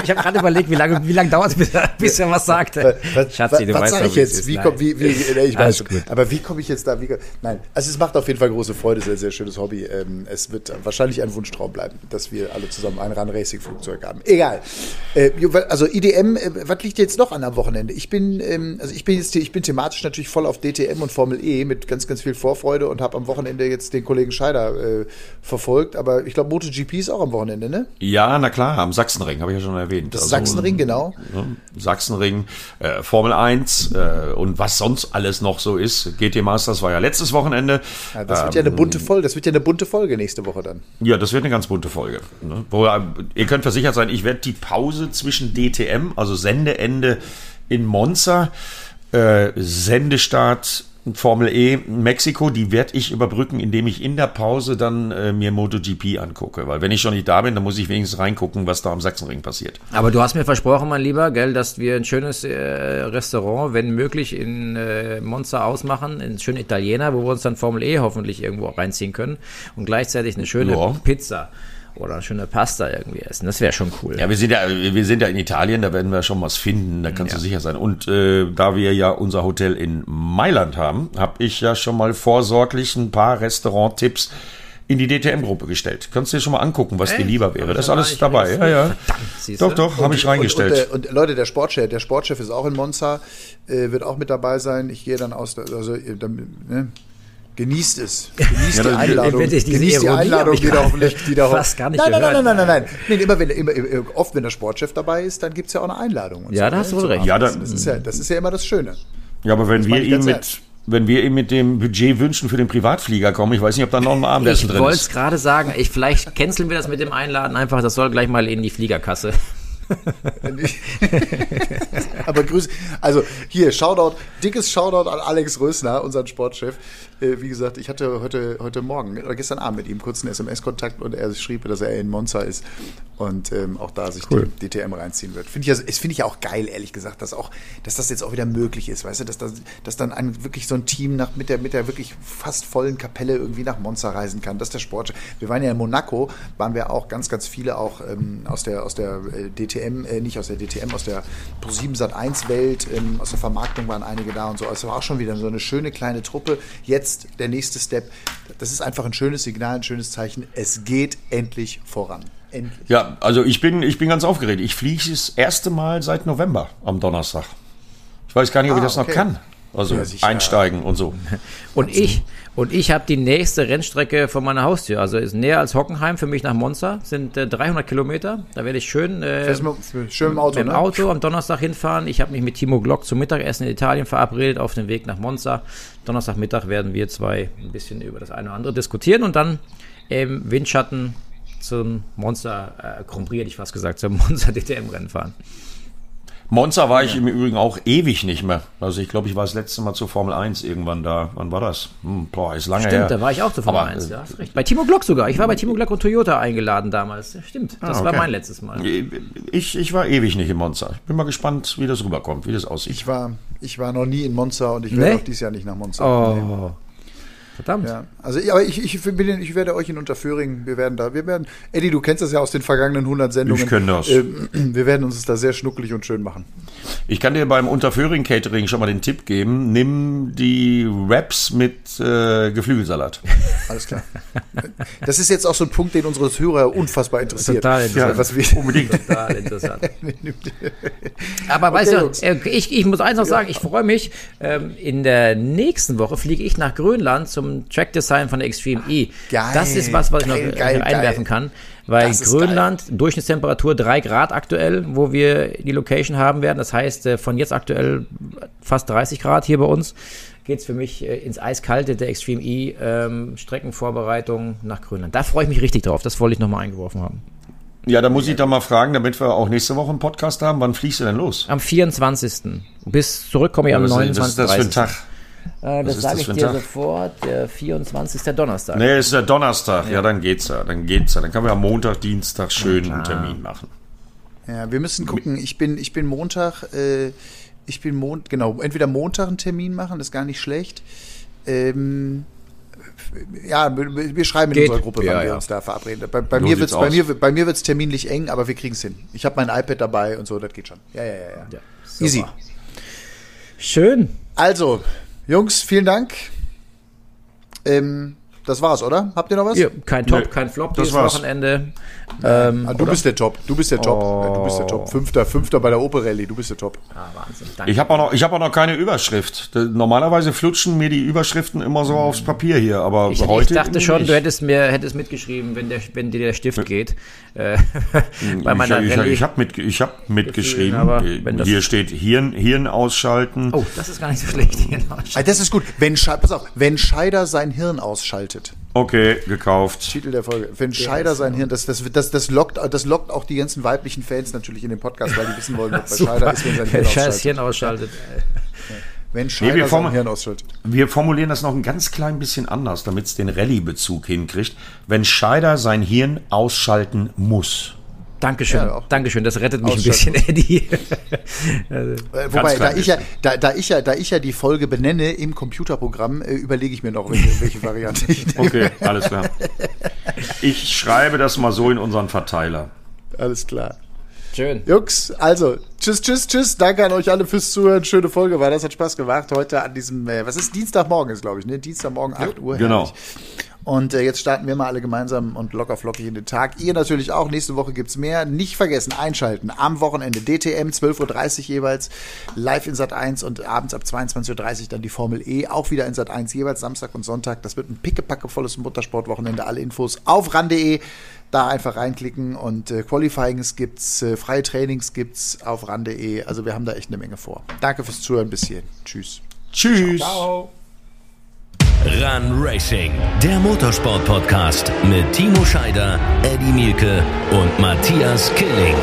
ich habe gerade überlegt, wie lange, wie lange dauert es, bis, bis er was sagt. Was, Schatzi, du was weißt sag ich jetzt? Wie komm, wie, wie, ich weiß, aber wie komme ich jetzt da? Wie, nein, also es macht auf jeden Fall große Freude, sehr, sehr schönes Hobby. Ähm, es wird wahrscheinlich ein Wunschtraum bleiben, dass wir alle zusammen ein Run-Racing-Flugzeug haben. Egal. Äh, also IDM, äh, was liegt jetzt noch an am Wochenende? Ich bin, ähm, also ich bin jetzt, ich bin thematisch natürlich voll auf DTM und Formel E mit ganz, ganz viel Vorfreude und habe am Wochenende jetzt den Kollegen Scheider äh, verfolgt. Aber ich glaube, MotoGP ist auch am Wochenende. Wochenende, ne? Ja, na klar, am Sachsenring, habe ich ja schon erwähnt. Das also, Sachsenring, genau. Ne, Sachsenring, äh, Formel 1 äh, und was sonst alles noch so ist. GT Masters war ja letztes Wochenende. Ja, das wird ja eine bunte ähm, Folge, das wird ja eine bunte Folge nächste Woche dann. Ja, das wird eine ganz bunte Folge. Ne? Wo, ihr könnt versichert sein, ich werde die Pause zwischen DTM, also Sendeende in Monza, äh, Sendestart Formel E Mexiko, die werde ich überbrücken, indem ich in der Pause dann äh, mir MotoGP angucke. Weil wenn ich schon nicht da bin, dann muss ich wenigstens reingucken, was da am Sachsenring passiert. Aber du hast mir versprochen, mein Lieber, gell, dass wir ein schönes äh, Restaurant, wenn möglich, in äh, Monza ausmachen, ein schönen Italiener, wo wir uns dann Formel E hoffentlich irgendwo reinziehen können und gleichzeitig eine schöne ja. Pizza oder eine schöne Pasta irgendwie essen. Das wäre schon cool. Ja, wir sind ja, wir sind ja in Italien, da werden wir schon was finden, da kannst ja. du sicher sein. Und äh, da wir ja unser Hotel in Mailand haben, habe ich ja schon mal vorsorglich ein paar Restaurant-Tipps in die DTM-Gruppe gestellt. Kannst du dir schon mal angucken, was Echt? dir lieber wäre. Das ist alles dabei. Ja, ja. Verdammt, doch, doch, habe ich reingestellt. Und, und, und, Leute, der Sportchef, der Sportchef ist auch in Monza, äh, wird auch mit dabei sein. Ich gehe dann aus, also äh, ne, Genießt es. Genießt ja, die Einladung. Genießt die Einladung, die da hoffentlich die da fast gar nicht Nein, nein, nein, nein, nein, nein. Nee, immer wenn, immer, oft, wenn der Sportchef dabei ist, dann gibt es ja auch eine Einladung. ja, so, da hast du wohl recht. Ja, das, ist ja, das ist ja immer das Schöne. Ja, aber wenn wir ihm mit, wenn wir ihm mit dem Budget wünschen für den Privatflieger kommen, ich weiß nicht, ob da noch ein Abendessen drin ist. Ich wollte es gerade sagen, ich, vielleicht canceln wir das mit dem Einladen einfach, das soll gleich mal in die Fliegerkasse. Aber Grüße. Also hier, Shoutout, dickes Shoutout an Alex Rösner, unseren Sportchef. Äh, wie gesagt, ich hatte heute, heute Morgen oder gestern Abend mit ihm kurz einen SMS-Kontakt und er schrieb, dass er in Monza ist und ähm, auch da sich cool. die DTM reinziehen wird. Finde ich, also, finde ich ja auch geil, ehrlich gesagt, dass auch, dass das jetzt auch wieder möglich ist, weißt du, dass, das, dass dann ein, wirklich so ein Team nach, mit der, mit der wirklich fast vollen Kapelle irgendwie nach Monza reisen kann, dass der Sport. Wir waren ja in Monaco, waren wir auch ganz, ganz viele auch ähm, aus der, aus der äh, DTM, äh, nicht aus der DTM, aus der Pro7 Sat 1 Welt, ähm, aus der Vermarktung waren einige da und so. Also war auch schon wieder so eine schöne kleine Truppe. Jetzt der nächste Step. Das ist einfach ein schönes Signal, ein schönes Zeichen. Es geht endlich voran. Endlich. Ja, also ich bin, ich bin ganz aufgeregt. Ich fliege das erste Mal seit November am Donnerstag. Ich weiß gar nicht, ob ah, ich das okay. noch kann. Also ja, einsteigen und so. Und ich, und ich habe die nächste Rennstrecke von meiner Haustür. Also ist näher als Hockenheim für mich nach Monza. Sind äh, 300 Kilometer. Da werde ich schön, äh, schön im Auto, mit dem ne? Auto am Donnerstag hinfahren. Ich habe mich mit Timo Glock zum Mittagessen in Italien verabredet auf dem Weg nach Monza. Donnerstagmittag werden wir zwei ein bisschen über das eine oder andere diskutieren und dann im Windschatten zum Monster äh, Grand Prix, hätte ich fast gesagt, zum Monster DTM-Rennen fahren. Monza war ich ja. im Übrigen auch ewig nicht mehr. Also ich glaube, ich war das letzte Mal zur Formel 1 irgendwann da. Wann war das? Hm, boah, ist lange Stimmt, her. da war ich auch zur Formel Aber, 1, ja, Bei Timo Glock sogar. Ich war bei Timo Glock und Toyota eingeladen damals. Stimmt, das ah, okay. war mein letztes Mal. Ich, ich war ewig nicht in Monza. Ich bin mal gespannt, wie das rüberkommt, wie das aussieht. Ich war, ich war noch nie in Monza und ich werde nee? auch dieses Jahr nicht nach Monza. Oh. Verdammt. Ja, also aber ich, ich, bin, ich werde euch in Unterföhring, wir werden da, wir werden, Eddie, du kennst das ja aus den vergangenen 100 Sendungen. Ich kenne das. Ähm, wir werden uns da sehr schnuckelig und schön machen. Ich kann dir beim Unterföhring Catering schon mal den Tipp geben, nimm die Wraps mit äh, Geflügelsalat. Alles klar. Das ist jetzt auch so ein Punkt, den unsere Hörer unfassbar interessiert. Total interessant. Ja, was wir Unbedingt. Total interessant. aber okay, weißt du, äh, ich, ich muss eins noch sagen, ich freue mich, ähm, in der nächsten Woche fliege ich nach Grönland zum Track Design von der Extreme E. Geil, das ist was, was geil, ich noch geil, einwerfen kann. Weil Grönland, Durchschnittstemperatur 3 Grad aktuell, wo wir die Location haben werden. Das heißt, äh, von jetzt aktuell fast 30 Grad hier bei uns geht es für mich äh, ins Eiskalte der Extreme E ähm, Streckenvorbereitung nach Grönland. Da freue ich mich richtig drauf. Das wollte ich nochmal eingeworfen haben. Ja, da muss ich da mal fragen, damit wir auch nächste Woche einen Podcast haben. Wann fliegst du denn los? Am 24. Bis zurückkomme ich ja, am 29. Was ist das für ein Tag? Äh, das sage ich dir Tag? sofort. Der 24. Der Donnerstag. Nee, ist der Donnerstag. Ja. ja, dann geht's ja. Dann geht's ja. Dann können wir am Montag, Dienstag schön ja, einen Termin machen. Ja, wir müssen gucken. Ich bin, ich bin Montag, äh, ich bin Mond, genau, entweder Montag einen Termin machen, das ist gar nicht schlecht. Ähm, ja, wir schreiben in Geht. unserer Gruppe, wann ja, wir ja. uns da verabreden. Bei, bei mir wird's, bei mir, bei mir wird's terminlich eng, aber wir kriegen es hin. Ich habe mein iPad dabei und so, das geht schon. Ja, ja, ja, ja. ja Easy. Schön. Also, Jungs, vielen Dank. Ähm, das war's, oder? Habt ihr noch was? Ja, kein Top, Nö, kein Flop das dieses war's. Wochenende. Ähm, ah, du bist der Top. Du bist der Top. Oh. Du bist der Top. Fünfter, Fünfter bei der Operelli. Du bist der Top. Ah, Wahnsinn. Danke. Ich habe auch noch, ich habe auch noch keine Überschrift. Normalerweise flutschen mir die Überschriften immer so aufs Papier hier, aber ich, heute. Ich dachte schon, nicht. du hättest mir, hättest mitgeschrieben, wenn der, wenn dir der Stift geht. Äh, bei meiner ich, ich, ich habe mit, ich habe mitgeschrieben. Aber hier steht Hirn, Hirn ausschalten. Oh, das ist gar nicht so schlecht. Ah, das ist gut. Wenn, pass auf, wenn Scheider sein Hirn ausschaltet. Okay, gekauft. Titel der Folge. Wenn Scheider sein Hirn, das, das, das, das, lockt, das lockt auch die ganzen weiblichen Fans natürlich in den Podcast, weil die wissen wollen, was bei Scheider ist, wenn sein Hirn ausschaltet. Hirn ausschaltet. Wenn Scheider nee, sein Hirn ausschaltet. Wir formulieren das noch ein ganz klein bisschen anders, damit es den Rallye-Bezug hinkriegt. Wenn Scheider sein Hirn ausschalten muss. Dankeschön, ja, Dankeschön, das rettet mich ein bisschen, Eddie. also, äh, Wobei, da ich, ja, da, da, ich ja, da ich ja die Folge benenne im Computerprogramm, äh, überlege ich mir noch, welche, welche Variante ich nehme. Okay, alles klar. Ich schreibe das mal so in unseren Verteiler. Alles klar. Schön. Jungs, also, tschüss, tschüss, tschüss. Danke an euch alle fürs Zuhören. Schöne Folge war das, hat Spaß gemacht. Heute an diesem, äh, was ist Dienstagmorgen ist, glaube ich, ne? Dienstagmorgen, 8 Uhr. Genau. Herrlich. Und äh, jetzt starten wir mal alle gemeinsam und locker flockig in den Tag. Ihr natürlich auch. Nächste Woche gibt's mehr. Nicht vergessen, einschalten. Am Wochenende DTM, 12.30 Uhr jeweils, live in Sat 1 und abends ab 22.30 Uhr dann die Formel E. Auch wieder in Sat 1, jeweils Samstag und Sonntag. Das wird ein pickepackevolles Muttersportwochenende. Alle Infos auf ran.de. Da einfach reinklicken und äh, Qualifyings gibt's, äh, freie Trainings gibt's auf ran.de. Also wir haben da echt eine Menge vor. Danke fürs Zuhören bis hierhin. Tschüss. Tschüss. Ciao. Run Racing, der Motorsport-Podcast mit Timo Scheider, Eddie Mielke und Matthias Killing.